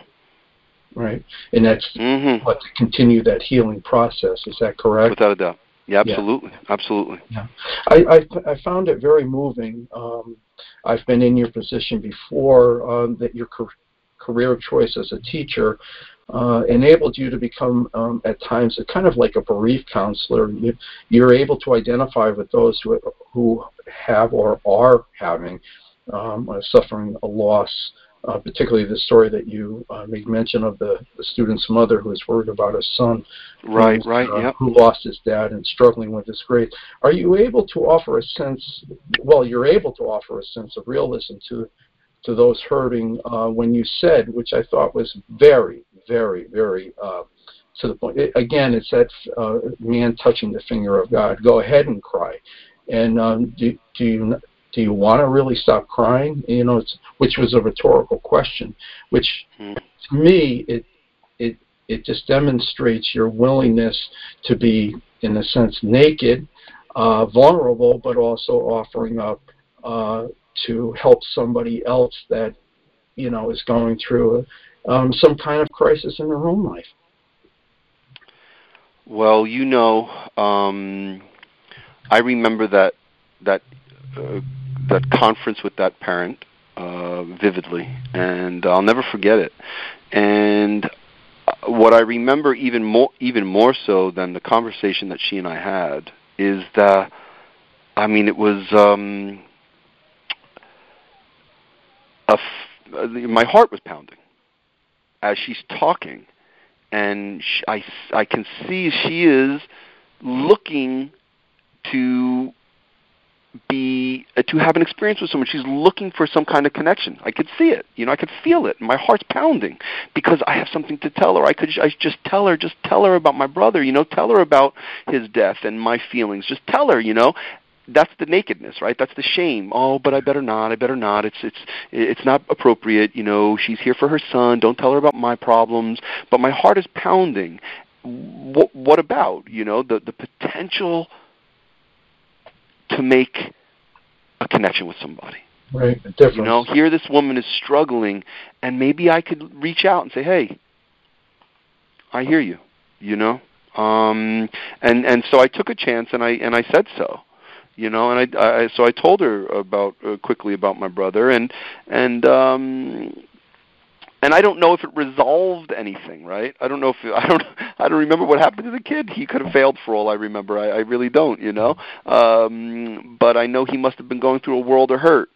Right, and that's mm-hmm. what to continue that healing process. Is that correct? Without a doubt. Yeah, absolutely, yeah. absolutely. Yeah, I, I I found it very moving. Um, I've been in your position before. Um, that your career choice as a teacher uh, enabled you to become um, at times a kind of like a bereaved counselor. You, you're able to identify with those who who have or are having um, suffering a loss uh, particularly the story that you uh, made mention of the, the student's mother who was worried about her son, right, right, uh, yep. who lost his dad and struggling with his grades. Are you able to offer a sense? Well, you're able to offer a sense of realism to to those hurting uh, when you said, which I thought was very, very, very uh, to the point. It, again, it's that uh, man touching the finger of God. Go ahead and cry. And um, do, do you do you want to really stop crying? You know, it's, which was a rhetorical question, which mm. to me it it it just demonstrates your willingness to be, in a sense, naked, uh, vulnerable, but also offering up uh, to help somebody else that you know is going through um, some kind of crisis in their own life? Well, you know, um, I remember that that uh, that conference with that parent uh, vividly, and I'll never forget it. And uh, what I remember even more even more so than the conversation that she and I had is that I mean it was um, a f- uh, my heart was pounding as she's talking and she, I, I can see she is looking to be uh, to have an experience with someone. She's looking for some kind of connection. I could see it. You know i could feel it. My heart's pounding because i have something to tell her. I could I just tell her just tell her about my brother you know tell her about his death and my feelings. Just tell her you know that's the nakedness, right? That's the shame. Oh, but I better not. I better not. It's it's it's not appropriate. You know, she's here for her son. Don't tell her about my problems. But my heart is pounding. What what about you know the the potential to make a connection with somebody? Right. You know, here this woman is struggling, and maybe I could reach out and say, "Hey, I hear you." You know, um, and and so I took a chance and I and I said so you know and i, I so i told her about uh, quickly about my brother and and um and I don't know if it resolved anything, right? I don't know if I don't I don't remember what happened to the kid. He could have failed for all I remember. I, I really don't, you know. Um, but I know he must have been going through a world of hurt,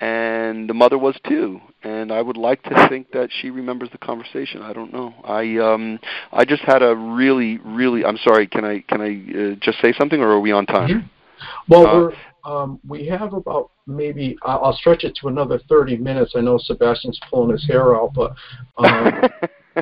and the mother was too. And I would like to think that she remembers the conversation. I don't know. I um I just had a really really. I'm sorry. Can I can I uh, just say something, or are we on time? Well, uh, we're, um, we have about maybe I'll, I'll stretch it to another 30 minutes. I know Sebastian's pulling his hair out, but um,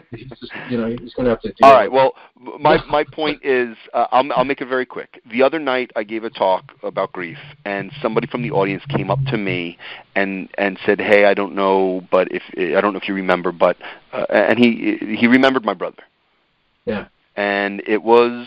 he's just, you know he's going to have to. Do it. All right. Well, my my point is, uh, I'll I'll make it very quick. The other night I gave a talk about grief, and somebody from the audience came up to me and and said, "Hey, I don't know, but if I don't know if you remember, but," uh, and he he remembered my brother. Yeah. And it was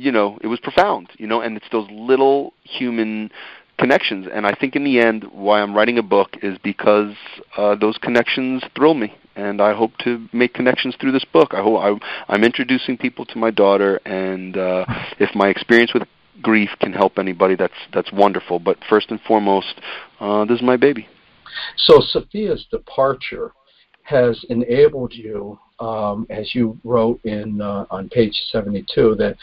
you know, it was profound, you know, and it's those little human connections. And I think in the end, why I'm writing a book is because uh, those connections thrill me, and I hope to make connections through this book. I hope I, I'm introducing people to my daughter, and uh, if my experience with grief can help anybody, that's that's wonderful. But first and foremost, uh, this is my baby. So Sophia's departure has enabled you, um, as you wrote in uh, on page 72, that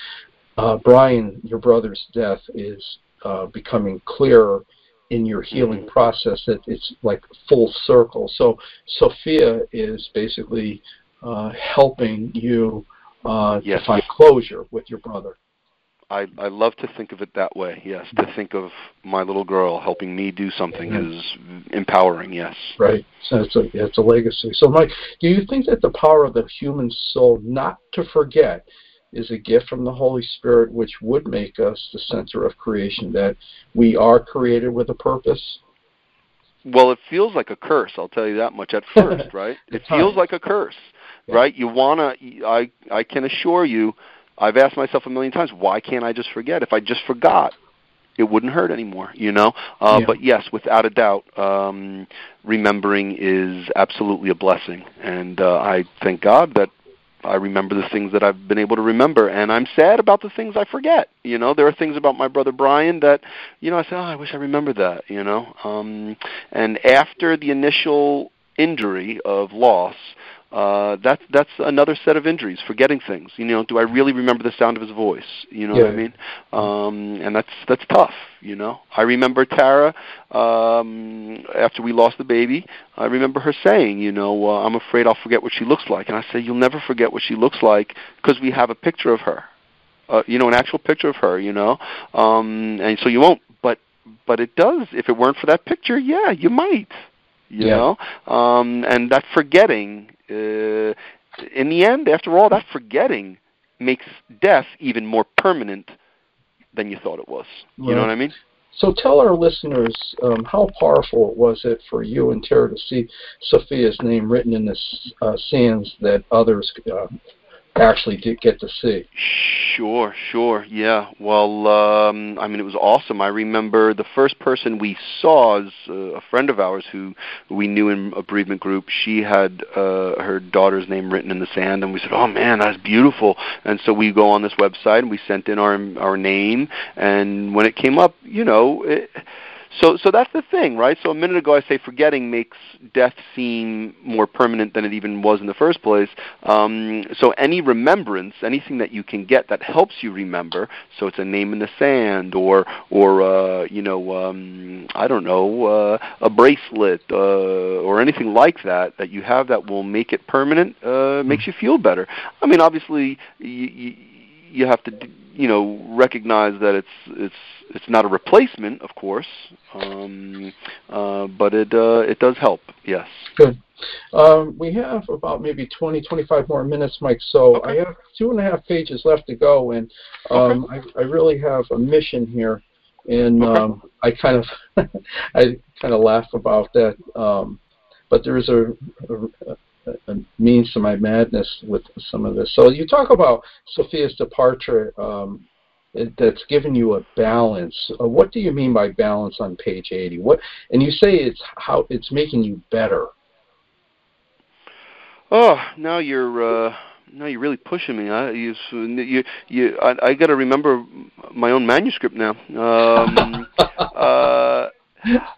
uh, Brian, your brother's death is uh, becoming clearer in your healing mm-hmm. process. That it's like full circle. So Sophia is basically uh, helping you uh, yes. to find closure with your brother. I I love to think of it that way. Yes, to think of my little girl helping me do something mm-hmm. is empowering. Yes. Right. So it's a it's a legacy. So, Mike, do you think that the power of the human soul not to forget is a gift from the Holy Spirit, which would make us the center of creation, that we are created with a purpose? Well, it feels like a curse. I'll tell you that much at first, right? it feels like a curse, yeah. right? You wanna. I I can assure you, I've asked myself a million times, why can't I just forget? If I just forgot, it wouldn't hurt anymore, you know. Uh, yeah. But yes, without a doubt, um, remembering is absolutely a blessing, and uh, I thank God that I remember the things that I've been able to remember, and I'm sad about the things I forget. You know, there are things about my brother Brian that, you know, I say, oh, I wish I remembered that. You know, um, and after the initial injury of loss, uh, that's that's another set of injuries, forgetting things. You know, do I really remember the sound of his voice? You know yeah. what I mean? Um, and that's that's tough. You know, I remember Tara um, after we lost the baby. I remember her saying, you know, uh, I'm afraid I'll forget what she looks like, and I said, you'll never forget what she looks like because we have a picture of her. Uh, you know, an actual picture of her. You know, um, and so you won't. But but it does. If it weren't for that picture, yeah, you might you yeah. know um and that forgetting uh, in the end, after all, that forgetting makes death even more permanent than you thought it was. You know what I mean? So tell our listeners um, how powerful was it for you and Tara to see Sophia's name written in the uh, sands that others uh, actually did get to see. Sure, sure, yeah. Well, um, I mean, it was awesome. I remember the first person we saw is uh, a friend of ours who we knew in a bereavement group. She had uh, her daughter's name written in the sand, and we said, "Oh man, that's beautiful." And so we go on this website and we sent in our our name, and when it came up, you know. It, so, so that's the thing, right? So a minute ago I say forgetting makes death seem more permanent than it even was in the first place. Um, so any remembrance, anything that you can get that helps you remember, so it's a name in the sand, or, or uh, you know, um, I don't know, uh, a bracelet, uh, or anything like that that you have that will make it permanent, uh, makes you feel better. I mean, obviously, you, you, you have to, you know, recognize that it's it's it's not a replacement, of course, um, uh, but it uh, it does help. Yes. Good. Um, we have about maybe 20, 25 more minutes, Mike. So okay. I have two and a half pages left to go, and um, okay. I, I really have a mission here, and okay. um, I kind of I kind of laugh about that. Um, but there is a, a, a, means to my madness with some of this. So you talk about Sophia's departure um, that's given you a balance. Uh, what do you mean by balance on page 80? What and you say it's how it's making you better. Oh, now you're uh, now you're really pushing me. I you you, you I, I got to remember my own manuscript now. Um, uh,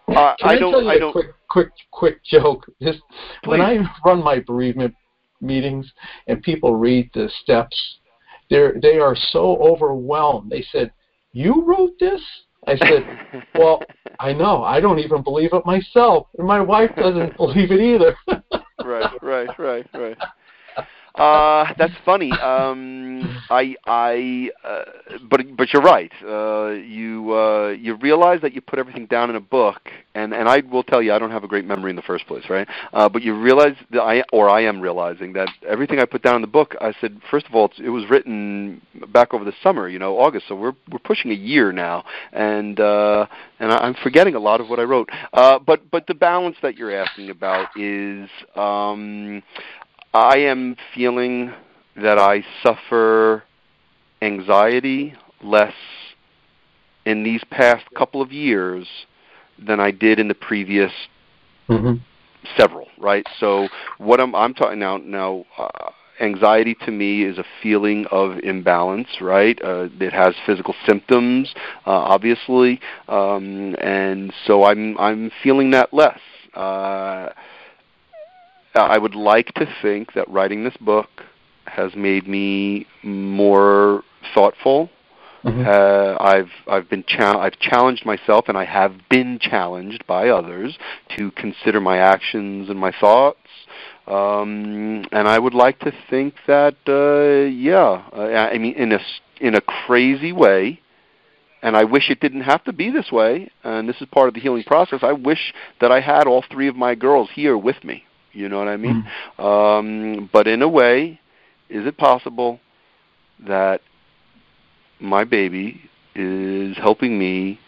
I, I don't. I don't. Quick, quick, quick joke. Just when I run my bereavement meetings and people read the steps they're they are so overwhelmed. They said, "You wrote this?" I said, "Well, I know. I don't even believe it myself, and my wife doesn't believe it either." right, right, right, right. Uh, that's funny. Um, I, I, uh, but but you're right. Uh, you uh, you realize that you put everything down in a book, and and I will tell you, I don't have a great memory in the first place, right? Uh, but you realize that I, or I am realizing that everything I put down in the book, I said, first of all, it's, it was written back over the summer, you know, August. So we're we're pushing a year now, and uh, and I'm forgetting a lot of what I wrote. Uh, but but the balance that you're asking about is. Um, I am feeling that I suffer anxiety less in these past couple of years than I did in the previous mm-hmm. several. Right. So what I'm I'm talking now now. Uh, anxiety to me is a feeling of imbalance, right? Uh, it has physical symptoms, uh, obviously, um, and so I'm I'm feeling that less. Uh, I would like to think that writing this book has made me more thoughtful. Mm-hmm. Uh, I've I've been cha- I've challenged myself, and I have been challenged by others to consider my actions and my thoughts. Um, and I would like to think that, uh, yeah, uh, I mean, in a in a crazy way, and I wish it didn't have to be this way. And this is part of the healing process. I wish that I had all three of my girls here with me. You know what I mean? Mm-hmm. Um, but in a way, is it possible that my baby is helping me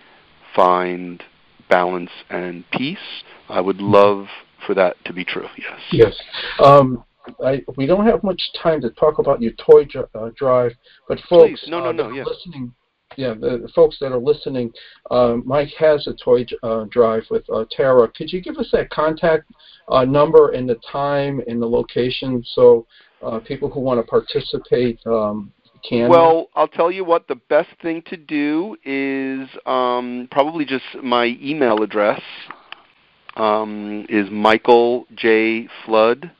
find balance and peace? I would mm-hmm. love for that to be true. Yes. Yes. Um, I, we don't have much time to talk about your toy dr- uh, drive, but folks, Please. no, no, uh, no, yes. listening yeah, the folks that are listening, uh, Mike has a toy uh, drive with uh, Tara. Could you give us that contact uh, number and the time and the location so uh, people who want to participate um, can? Well, I'll tell you what. The best thing to do is um, probably just my email address um, is Michael J Flood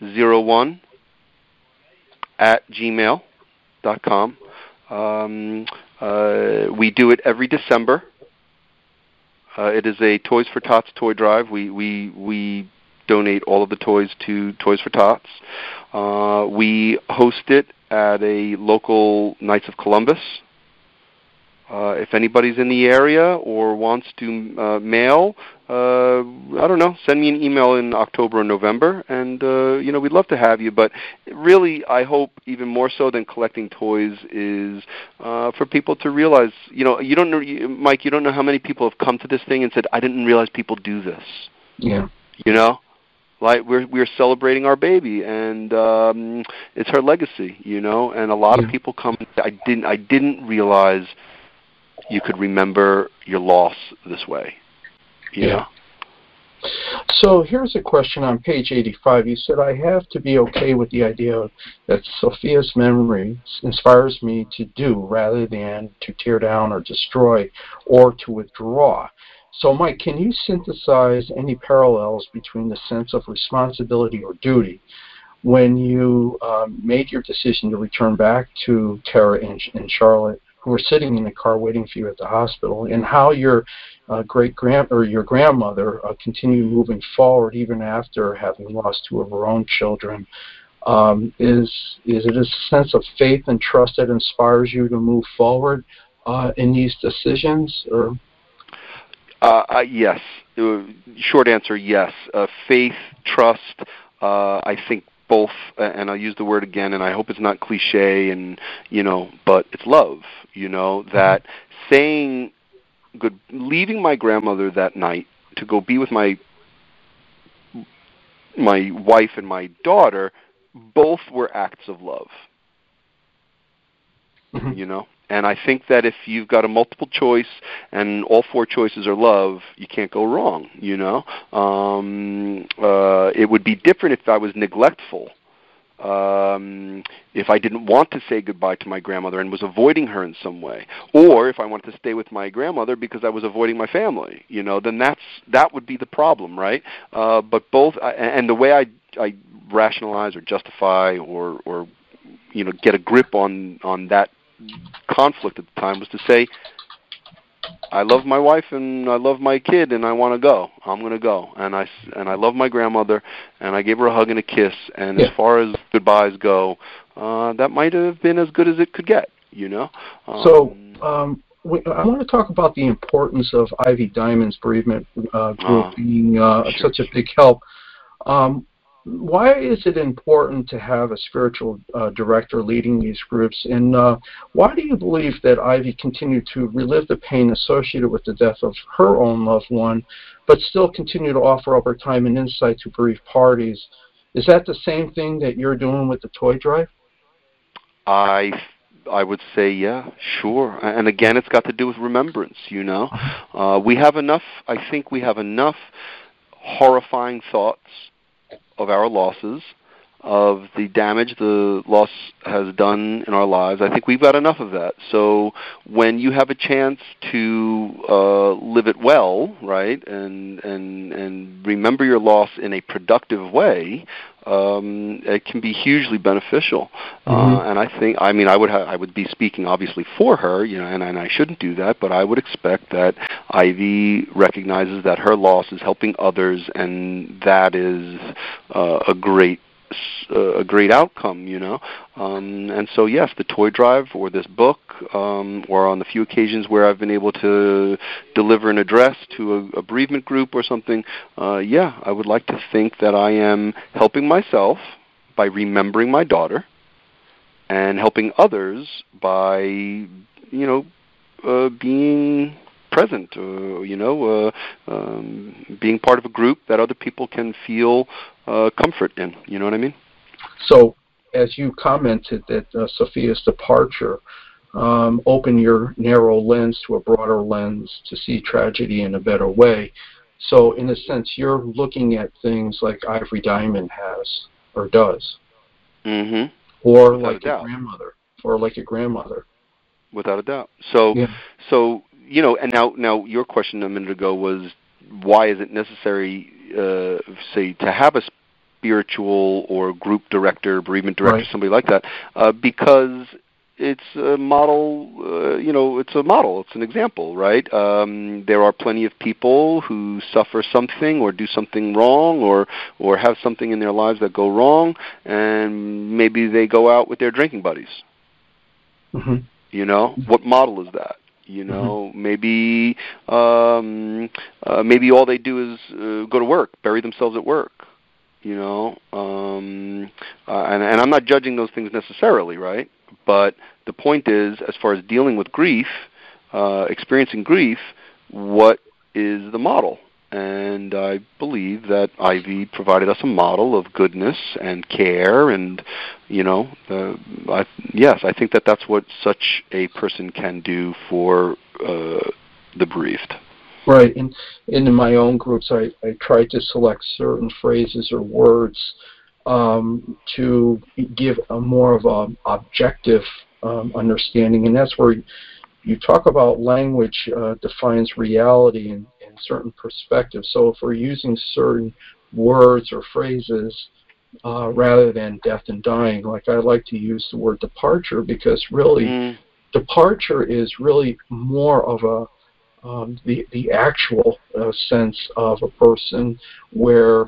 zero one at gmail dot com. Um, uh, we do it every December. Uh, it is a Toys for Tots toy drive. We we we donate all of the toys to Toys for Tots. Uh, we host it at a local Knights of Columbus uh, if anybody's in the area or wants to uh, mail, uh, I don't know, send me an email in October or November, and uh, you know we'd love to have you. But really, I hope even more so than collecting toys is uh, for people to realize, you know, you don't know, Mike, you don't know how many people have come to this thing and said, "I didn't realize people do this." Yeah. You know, like we're we're celebrating our baby and um it's her legacy you know and a lot yeah. of people come i didn't i didn't realize you could remember your loss this way you yeah. so here's a question on page 85. You said, I have to be okay with the idea that Sophia's memory inspires me to do rather than to tear down or destroy or to withdraw. So, Mike, can you synthesize any parallels between the sense of responsibility or duty when you um, made your decision to return back to Tara and, and Charlotte, who were sitting in the car waiting for you at the hospital, and how your uh, great grand or your grandmother uh, continued moving forward even after having lost two of her own children? Um, is is it a sense of faith and trust that inspires you to move forward uh, in these decisions, or? Uh, uh, yes. Uh, short answer: yes. Faith, trust. I think both, and I'll use the word again, and I hope it's not cliche, and you know, but it's love. You know that saying good, leaving my grandmother that night to go be with my my wife and my daughter. Both were acts of love. Mm-hmm. You know, and I think that if you've got a multiple choice and all four choices are love, you can't go wrong. You know, um, uh, it would be different if I was neglectful. Um, if I didn't want to say goodbye to my grandmother and was avoiding her in some way, or if I wanted to stay with my grandmother because I was avoiding my family, you know, then that's that would be the problem, right? Uh, but both, and the way I I rationalize or justify or or you know get a grip on on that conflict at the time was to say, I love my wife and I love my kid and I want to go. I'm going to go. And I and I love my grandmother and I gave her a hug and a kiss. And yeah. as far as goodbyes go, uh, that might have been as good as it could get. You know. Um, so um, I want to talk about the importance of Ivy Diamond's bereavement uh, group uh, being uh, sure. such a big help. Um, why is it important to have a spiritual uh, director leading these groups? And uh, why do you believe that Ivy continued to relive the pain associated with the death of her own loved one, but still continue to offer up her time and insight to bereaved parties? Is that the same thing that you're doing with the toy drive? I I would say, yeah, sure. And again, it's got to do with remembrance. You know, uh, we have enough. I think we have enough horrifying thoughts of our losses, of the damage the loss has done in our lives. I think we've got enough of that. So when you have a chance to uh, live it well, right, and and and remember your loss in a productive way, um, it can be hugely beneficial. Uh, mm-hmm. Uh, and I think, I mean, I would ha- I would be speaking obviously for her, you know, and, and I shouldn't do that, but I would expect that Ivy recognizes that her loss is helping others, and that is uh, a great a great outcome, you know. Um, and so, yes, the toy drive or this book, um, or on the few occasions where I've been able to deliver an address to a, a bereavement group or something, uh, yeah, I would like to think that I am helping myself by remembering my daughter, and helping others by, you know, uh, being present, uh, you know, uh, um, being part of a group that other people can feel uh, comfort in. You know what I mean? So, as you commented that uh, Sophia's departure um, opened your narrow lens to a broader lens to see tragedy in a better way. So, in a sense, you're looking at things like Ivy Diamond has or does, mm-hmm. or Without like a, a grandmother, or like a grandmother. Without a doubt. So, yeah. so you know, and now, now your question a minute ago was why is it necessary, uh, say, to have a spiritual or group director, bereavement director, right. somebody like that? Uh, because it's a model uh, you know it's a model it's an example right um there are plenty of people who suffer something or do something wrong or or have something in their lives that go wrong and maybe they go out with their drinking buddies mm-hmm. you know what model is that you mm-hmm. know, mm-hmm. maybe um, uh, maybe all they do is uh, go to work, bury themselves at work. You know, um, uh, and, and I'm not judging those things necessarily, right? But the point is, as far as dealing with grief, uh, experiencing grief, what is the model? And I believe that Ivy provided us a model of goodness and care, and you know, uh, I, yes, I think that that's what such a person can do for uh, the bereaved. Right, and, and in my own groups, I, I try to select certain phrases or words um, to give a more of an objective um, understanding, and that's where you talk about language uh, defines reality in, in certain perspectives. So if we're using certain words or phrases uh, rather than death and dying, like I like to use the word departure because really mm. departure is really more of a um, the the actual uh, sense of a person where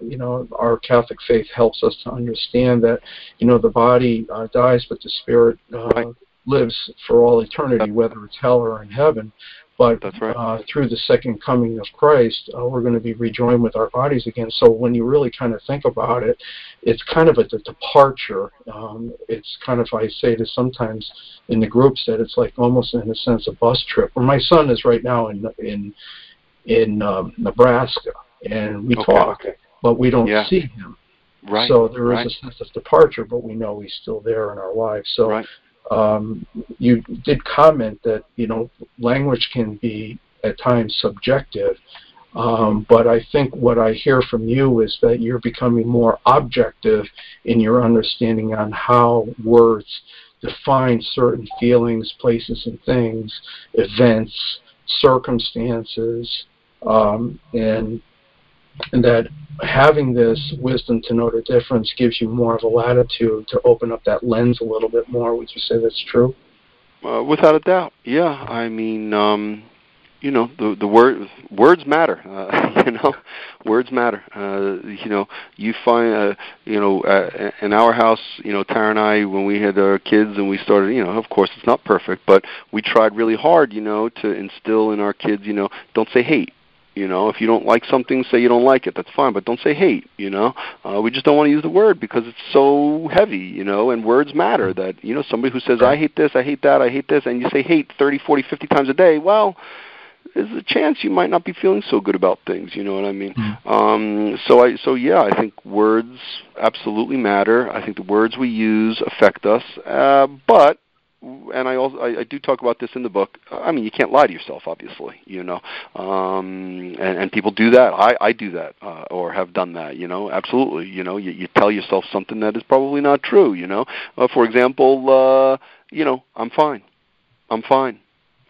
you know our Catholic faith helps us to understand that you know the body uh, dies but the spirit uh, right lives for all eternity, whether it's hell or in heaven. But right. uh, through the second coming of Christ, uh, we're going to be rejoined with our bodies again. So when you really kind of think about it, it's kind of a, a departure. Um, it's kind of I say this sometimes in the groups that it's like almost in a sense a bus trip. Where my son is right now in in in um, Nebraska, and we okay. talk, but we don't yeah. see him. Right. So there is right. a sense of departure, but we know he's still there in our lives. So right um, you did comment that you know language can be at times subjective, um, but I think what I hear from you is that you're becoming more objective in your understanding on how words define certain feelings, places, and things, events, circumstances, um, and and that having this wisdom to know the difference gives you more of a latitude to open up that lens a little bit more. Would you say that's true? Uh, without a doubt, yeah. I mean, um, you know, the the word words matter. Uh, you know, words matter. Uh, you know, you find, uh, you know, uh, in our house, you know, Tara and I, when we had our kids and we started, you know, of course it's not perfect, but we tried really hard, you know, to instill in our kids, you know, don't say hate you know, if you don't like something, say you don't like it. That's fine, but don't say hate. You know, uh, we just don't want to use the word because it's so heavy. You know, and words matter. That you know, somebody who says I hate this, I hate that, I hate this, and you say hate thirty, forty, fifty times a day. Well, there's a chance you might not be feeling so good about things. You know what I mean? Mm-hmm. Um, so I, so yeah, I think words absolutely matter. I think the words we use affect us, uh, but and I also I, I do talk about this in the book. I mean, you can't lie to yourself, obviously, you know, um, and, and people do that. I, I do that, uh, or have done that, you know, absolutely. You know, you, you tell yourself something that is probably not true. You know, uh, for example, uh, you know, I'm fine, I'm fine.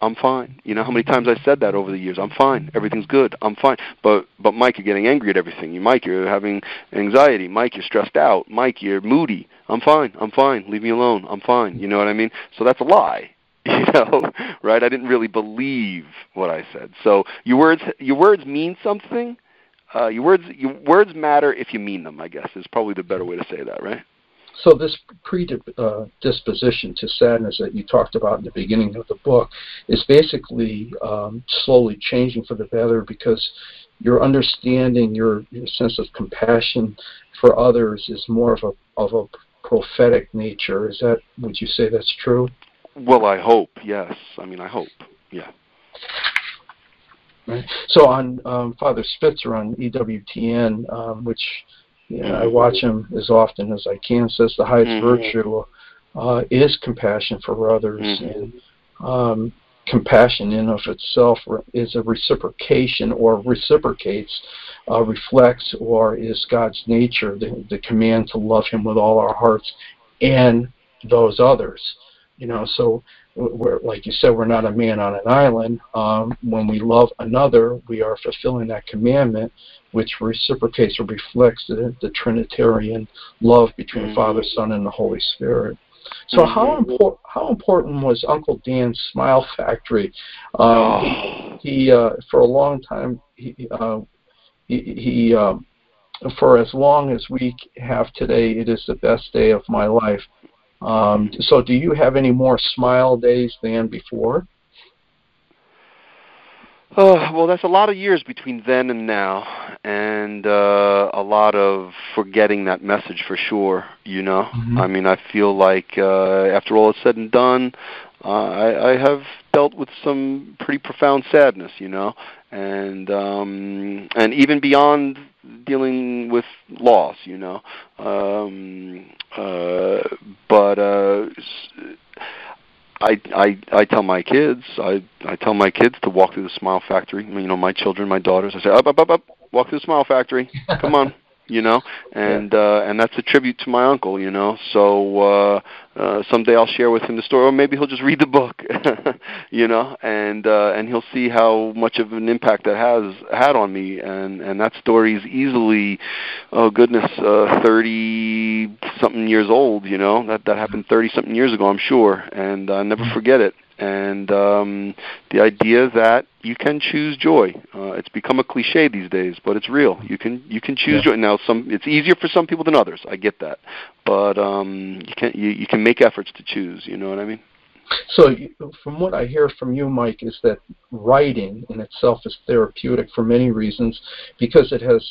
I'm fine. You know how many times I said that over the years. I'm fine. Everything's good. I'm fine. But but Mike, you're getting angry at everything. You Mike, you're having anxiety. Mike, you're stressed out. Mike, you're moody. I'm fine. I'm fine. Leave me alone. I'm fine. You know what I mean? So that's a lie. You know, right? I didn't really believe what I said. So your words your words mean something. Uh, your words your words matter if you mean them. I guess is probably the better way to say that, right? So this predisposition to sadness that you talked about in the beginning of the book is basically um, slowly changing for the better because your understanding, your, your sense of compassion for others is more of a of a prophetic nature. Is that would you say that's true? Well, I hope. Yes. I mean, I hope. Yeah. Right. So on um, Father Spitzer on EWTN, um, which you know, I watch him as often as I can. Says the highest mm-hmm. virtue uh, is compassion for others, mm-hmm. and um, compassion in of itself is a reciprocation or reciprocates, uh, reflects, or is God's nature, the, the command to love Him with all our hearts and those others. You know, so we're, like you said, we're not a man on an island. Um, when we love another, we are fulfilling that commandment, which reciprocates or reflects the, the Trinitarian love between mm-hmm. Father, Son, and the Holy Spirit. So how important how important was Uncle Dan's Smile Factory? Um. He, he uh, for a long time he uh, he, he uh, for as long as we have today, it is the best day of my life. Um, so, do you have any more smile days than before? Oh, well, that's a lot of years between then and now, and uh, a lot of forgetting that message for sure. You know, mm-hmm. I mean, I feel like uh, after all is said and done, uh, I, I have dealt with some pretty profound sadness, you know, and um, and even beyond dealing with loss, you know. Um, uh, but uh, I I I tell my kids I I tell my kids to walk through the Smile Factory. You know, my children, my daughters. I say up up up up, walk through the Smile Factory. Come on you know, and uh, and that's a tribute to my uncle, you know. So uh, uh, someday I'll share with him the story, or maybe he'll just read the book, you know, and uh, and he'll see how much of an impact that has had on me. And and that story is easily, oh goodness, uh, thirty something years old, you know. That that happened thirty something years ago, I'm sure, and I uh, never forget it and um, the idea that you can choose joy. Uh, it's become a cliche these days, but it's real. You can you can choose yeah. joy. Now, some it's easier for some people than others. I get that, but um, you can you, you can make efforts to choose. You know what I mean? So, from what I hear from you, Mike, is that writing in itself is therapeutic for many reasons because it has,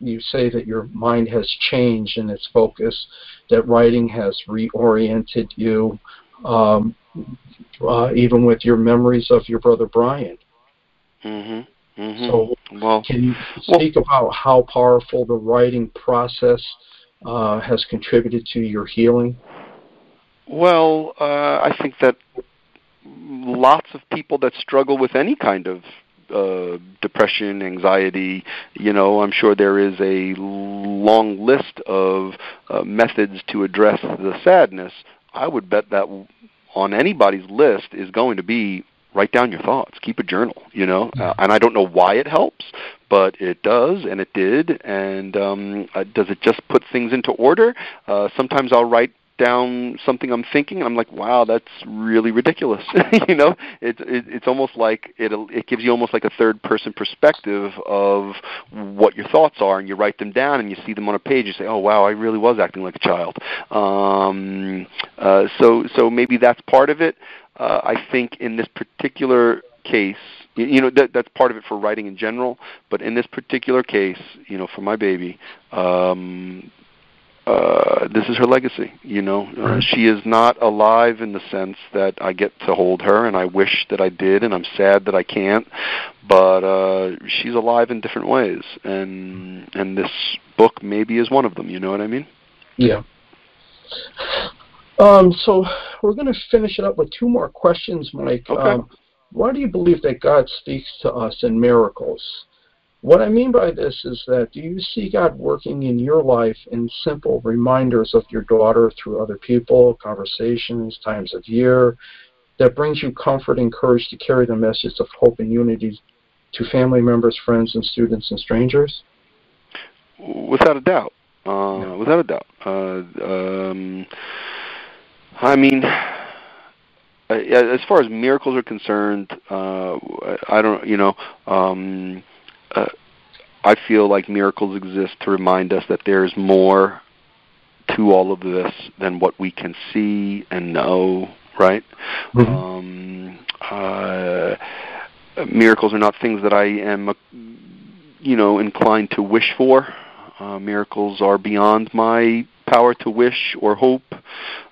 you say that your mind has changed in its focus, that writing has reoriented you. Um, uh, even with your memories of your brother Brian. Mm-hmm. Mm-hmm. So, well, can you speak well, about how powerful the writing process uh, has contributed to your healing? Well, uh, I think that lots of people that struggle with any kind of uh, depression, anxiety. You know, I'm sure there is a long list of uh, methods to address the sadness. I would bet that on anybody's list is going to be write down your thoughts keep a journal you know? Uh, and i don't know why it helps but it does and it did and um uh, does it just put things into order? Uh sometimes i'll write down something I'm thinking, I'm like, wow, that's really ridiculous. you know, it's it, it's almost like it it gives you almost like a third person perspective of what your thoughts are, and you write them down and you see them on a page. You say, oh wow, I really was acting like a child. Um, uh, so so maybe that's part of it. Uh, I think in this particular case, you know that that's part of it for writing in general but in this particular case you know for my baby um uh, this is her legacy. You know, uh, she is not alive in the sense that I get to hold her, and I wish that I did, and I'm sad that I can't. But uh, she's alive in different ways, and and this book maybe is one of them. You know what I mean? Yeah. Um, so we're going to finish it up with two more questions, Mike. Okay. Um, why do you believe that God speaks to us in miracles? What I mean by this is that do you see God working in your life in simple reminders of your daughter through other people, conversations, times of year, that brings you comfort and courage to carry the message of hope and unity to family members, friends, and students and strangers? Without a doubt. Uh, yeah. Without a doubt. Uh, um, I mean, as far as miracles are concerned, uh, I don't, you know, um, uh, I feel like miracles exist to remind us that there is more to all of this than what we can see and know, right? Mm-hmm. Um, uh, miracles are not things that I am, uh, you know, inclined to wish for. Uh, miracles are beyond my power to wish or hope.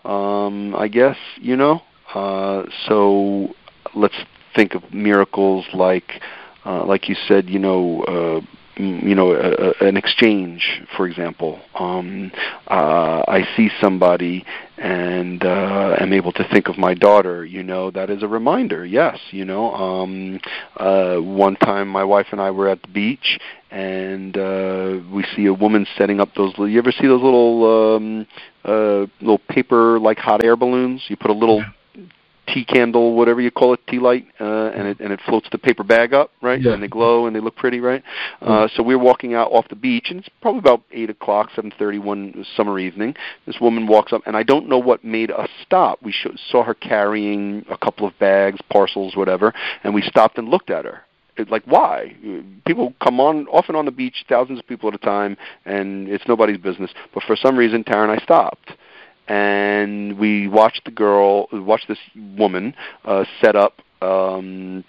Um, I guess you know. Uh, so let's think of miracles like uh, like you said, you know, uh, you know, a, a, an exchange, for example. Um, uh, I see somebody and uh, am able to think of my daughter. You know, that is a reminder. Yes, you know. Um, uh, one time, my wife and I were at the beach, and uh, we see a woman setting up those. You ever see those little um, uh, little paper like hot air balloons? You put a little tea candle, whatever you call it, tea light, uh, and it and it floats the paper bag up, right? Yeah. And they glow and they look pretty, right? Uh, so we were walking out off the beach, and it's probably about eight o'clock, seven thirty one summer evening. This woman walks up, and I don't know what made us stop. We sh- saw her carrying a couple of bags, parcels, whatever, and we stopped and looked at her. It, like why people come on often on the beach thousands of people at a time and it's nobody's business but for some reason tara and i stopped and we watched the girl, watched this woman uh, set up um,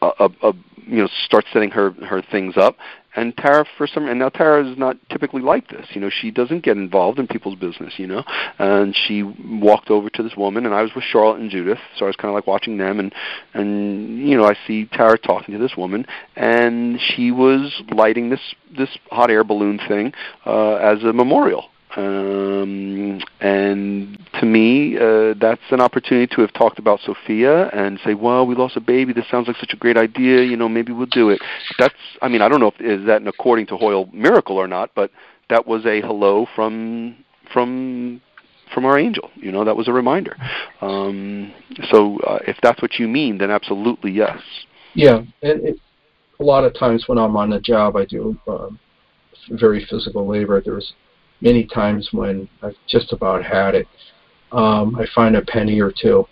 a, a, you know start setting her her things up. And Tara for some and now Tara is not typically like this. You know she doesn't get involved in people's business you know. And she walked over to this woman and I was with Charlotte and Judith so I was kind of like watching them. And and you know I see Tara talking to this woman and she was lighting this this hot air balloon thing uh as a memorial um, and to me, uh, that's an opportunity to have talked about Sophia and say, "Well, we lost a baby. This sounds like such a great idea. You know, maybe we'll do it." That's, I mean, I don't know if is that an according to Hoyle miracle or not, but that was a hello from from from our angel. You know, that was a reminder. Um, so, uh, if that's what you mean, then absolutely yes. Yeah, and it, a lot of times when I'm on the job, I do uh, very physical labor. There's many times when I've just about had it, um, I find a penny or two,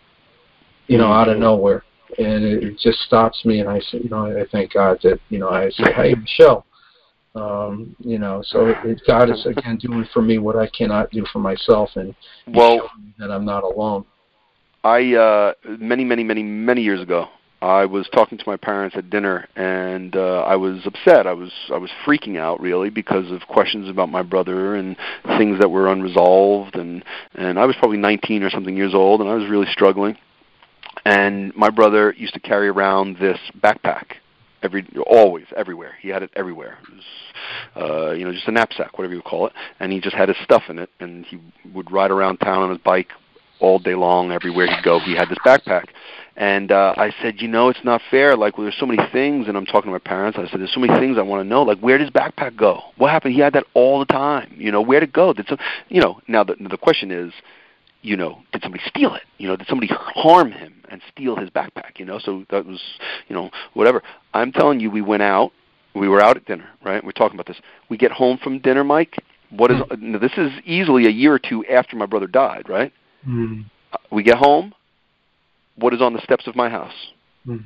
you know, out of nowhere, and it, just stops me. And I say, you know, I thank God that you know I say, hey Michelle, um, you know, so it, it, God is again doing for me what I cannot do for myself, and well, that I'm not alone. I uh, many, many, many, many years ago, I was talking to my parents at dinner, and uh, I was upset. I was I was freaking out really because of questions about my brother and things that were unresolved, and and I was probably 19 or something years old, and I was really struggling. And my brother used to carry around this backpack every always everywhere. He had it everywhere. It was, uh, you know, just a knapsack, whatever you call it, and he just had his stuff in it, and he would ride around town on his bike all day long. Everywhere he'd go, he had this backpack and uh, I said, you know, it's not fair. Like, well, there's so many things, and I'm talking to my parents. I said, there's so many things I want to know. Like, where does backpack go? What happened? He had that all the time. You know, where did it go? Did some, you know? Now the the question is, you know, did somebody steal it? You know, did somebody harm him and steal his backpack? You know, so that was, you know, whatever. I'm telling you, we went out. We were out at dinner, right? We're talking about this. We get home from dinner, Mike. What is? Mm. This is easily a year or two after my brother died, right? Mm. We get home what is on the steps of my house? Hmm.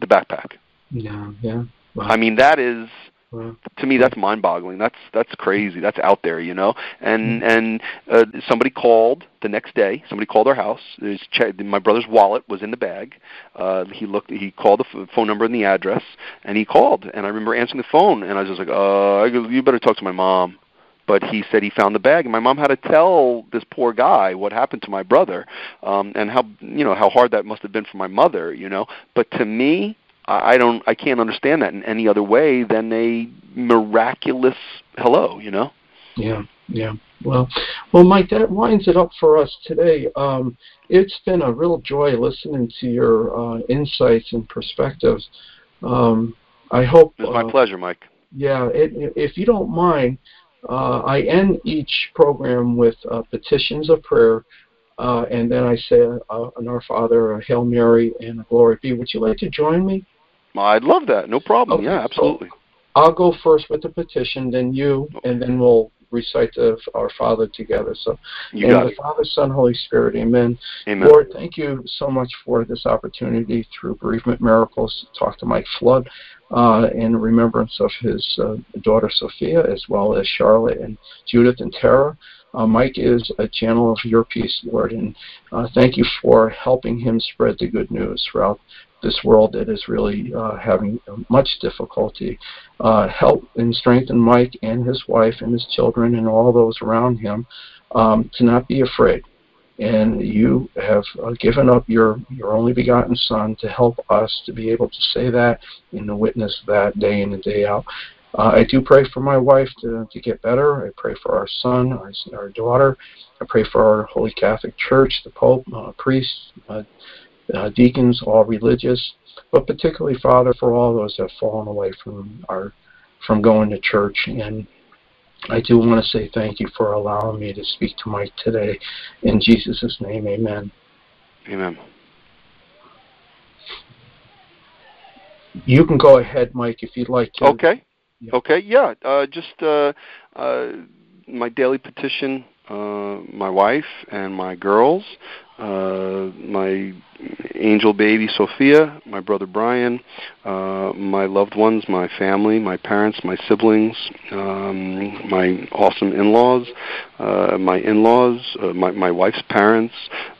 The backpack. Yeah, yeah. Wow. I mean, that is to me that's mind-boggling. That's that's crazy. That's out there, you know. And hmm. and uh, somebody called the next day. Somebody called our house. His che- my brother's wallet was in the bag. Uh, he looked. He called the phone number and the address, and he called. And I remember answering the phone, and I was just like, "Uh, you better talk to my mom." But he said he found the bag and my mom had to tell this poor guy what happened to my brother um and how you know how hard that must have been for my mother you know. But to me i don't i can't understand that in any other way than a miraculous hello you know? Yeah yeah. Well well mike that winds it up for us today. Um it's been a real joy listening to your uh insights and perspectives. Um i hope it's my uh, pleasure mike. yeah it, if you don't mind uh, I end each program with uh, petitions of prayer, uh, and then I say uh, an Our Father, a Hail Mary, and a Glory Be. Would you like to join me? I'd love that. No problem. Okay, yeah, absolutely. So I'll go first with the petition, then you, okay. and then we'll recite the, our Father together. So, you the it. Father, Son, Holy Spirit, Amen. Amen. Lord, thank you so much for this opportunity through bereavement miracles to talk to Mike Flood uh, in remembrance of his uh, daughter Sophia, as well as Charlotte and Judith and Tara. Uh, Mike is a channel of your peace, Lord, and uh, thank you for helping him spread the good news throughout this world that is really uh, having much difficulty. Uh, help and strengthen Mike and his wife and his children and all those around him um, to not be afraid and you have uh, given up your, your only begotten Son to help us to be able to say that and to witness that day in and day out. Uh, I do pray for my wife to, to get better. I pray for our son, our, our daughter. I pray for our Holy Catholic Church, the Pope, uh, priests, uh, uh, deacons, all religious, but particularly, Father, for all those that have fallen away from our from going to church and I do want to say thank you for allowing me to speak to Mike today. In Jesus' name, amen. Amen. You can go ahead, Mike, if you'd like to. Okay. Okay, yeah. Uh, just uh, uh, my daily petition, uh, my wife and my girls, uh, my angel baby Sophia, my brother Brian, uh, my loved ones, my family, my parents, my siblings, um, my awesome in-laws, uh, my in-laws, uh, my my wife's parents,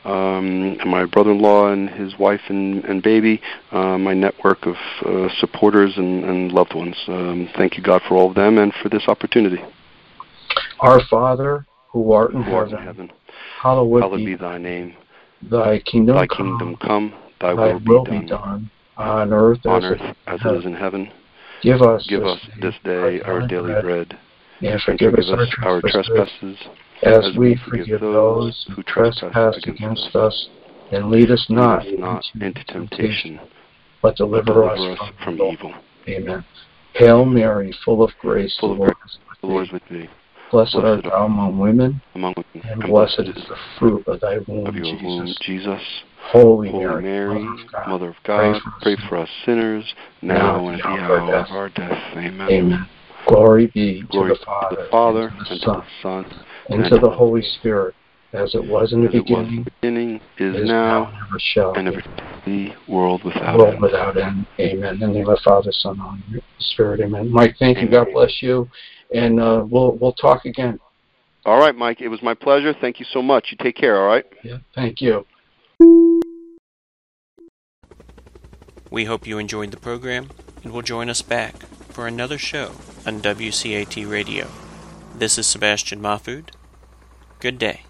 um, and my brother-in-law and his wife and, and baby, uh, my network of uh, supporters and, and loved ones. Um, thank you, God, for all of them and for this opportunity. Our Father, who art in Who art in heaven, heaven, hallowed, hallowed be be thy name. Thy kingdom Thy come, kingdom come, thy thy will be done, on earth on as earth it as it is in heaven. Give us Give this us this day our daily bread, and and forgive us forgive us our trespasses, as we forgive those who trespass against us, and lead us not lead us not into temptation, but but deliver deliver us us from evil. evil. Amen. Hail Mary, full of grace, Full the of grace, The Lord is with thee, Blessed art thou among women, among women, and blessed is the fruit of thy womb, of your womb, Jesus. Jesus. Holy, Holy Mary, Mother of God, Mother of God, pray pray for us for us sinners, now and at the and hour of our death. Amen. Amen. Glory be Glory to the Father, to the Father, and to and the to Son, the Son, and to the Holy Spirit, as it was in the beginning, beginning, is is now, now, and ever shall and be. ever be, world without world end. without end. Amen. In the name of the Father, Son, and Holy Spirit. Amen. Mike, thank you. God bless you. And uh, we'll we'll talk again. All right, Mike, it was my pleasure. Thank you so much. You take care, all right? Yeah. Thank you. We hope you enjoyed the program and will join us back for another show on WCAT Radio. This is Sebastian Mahfood. Good day.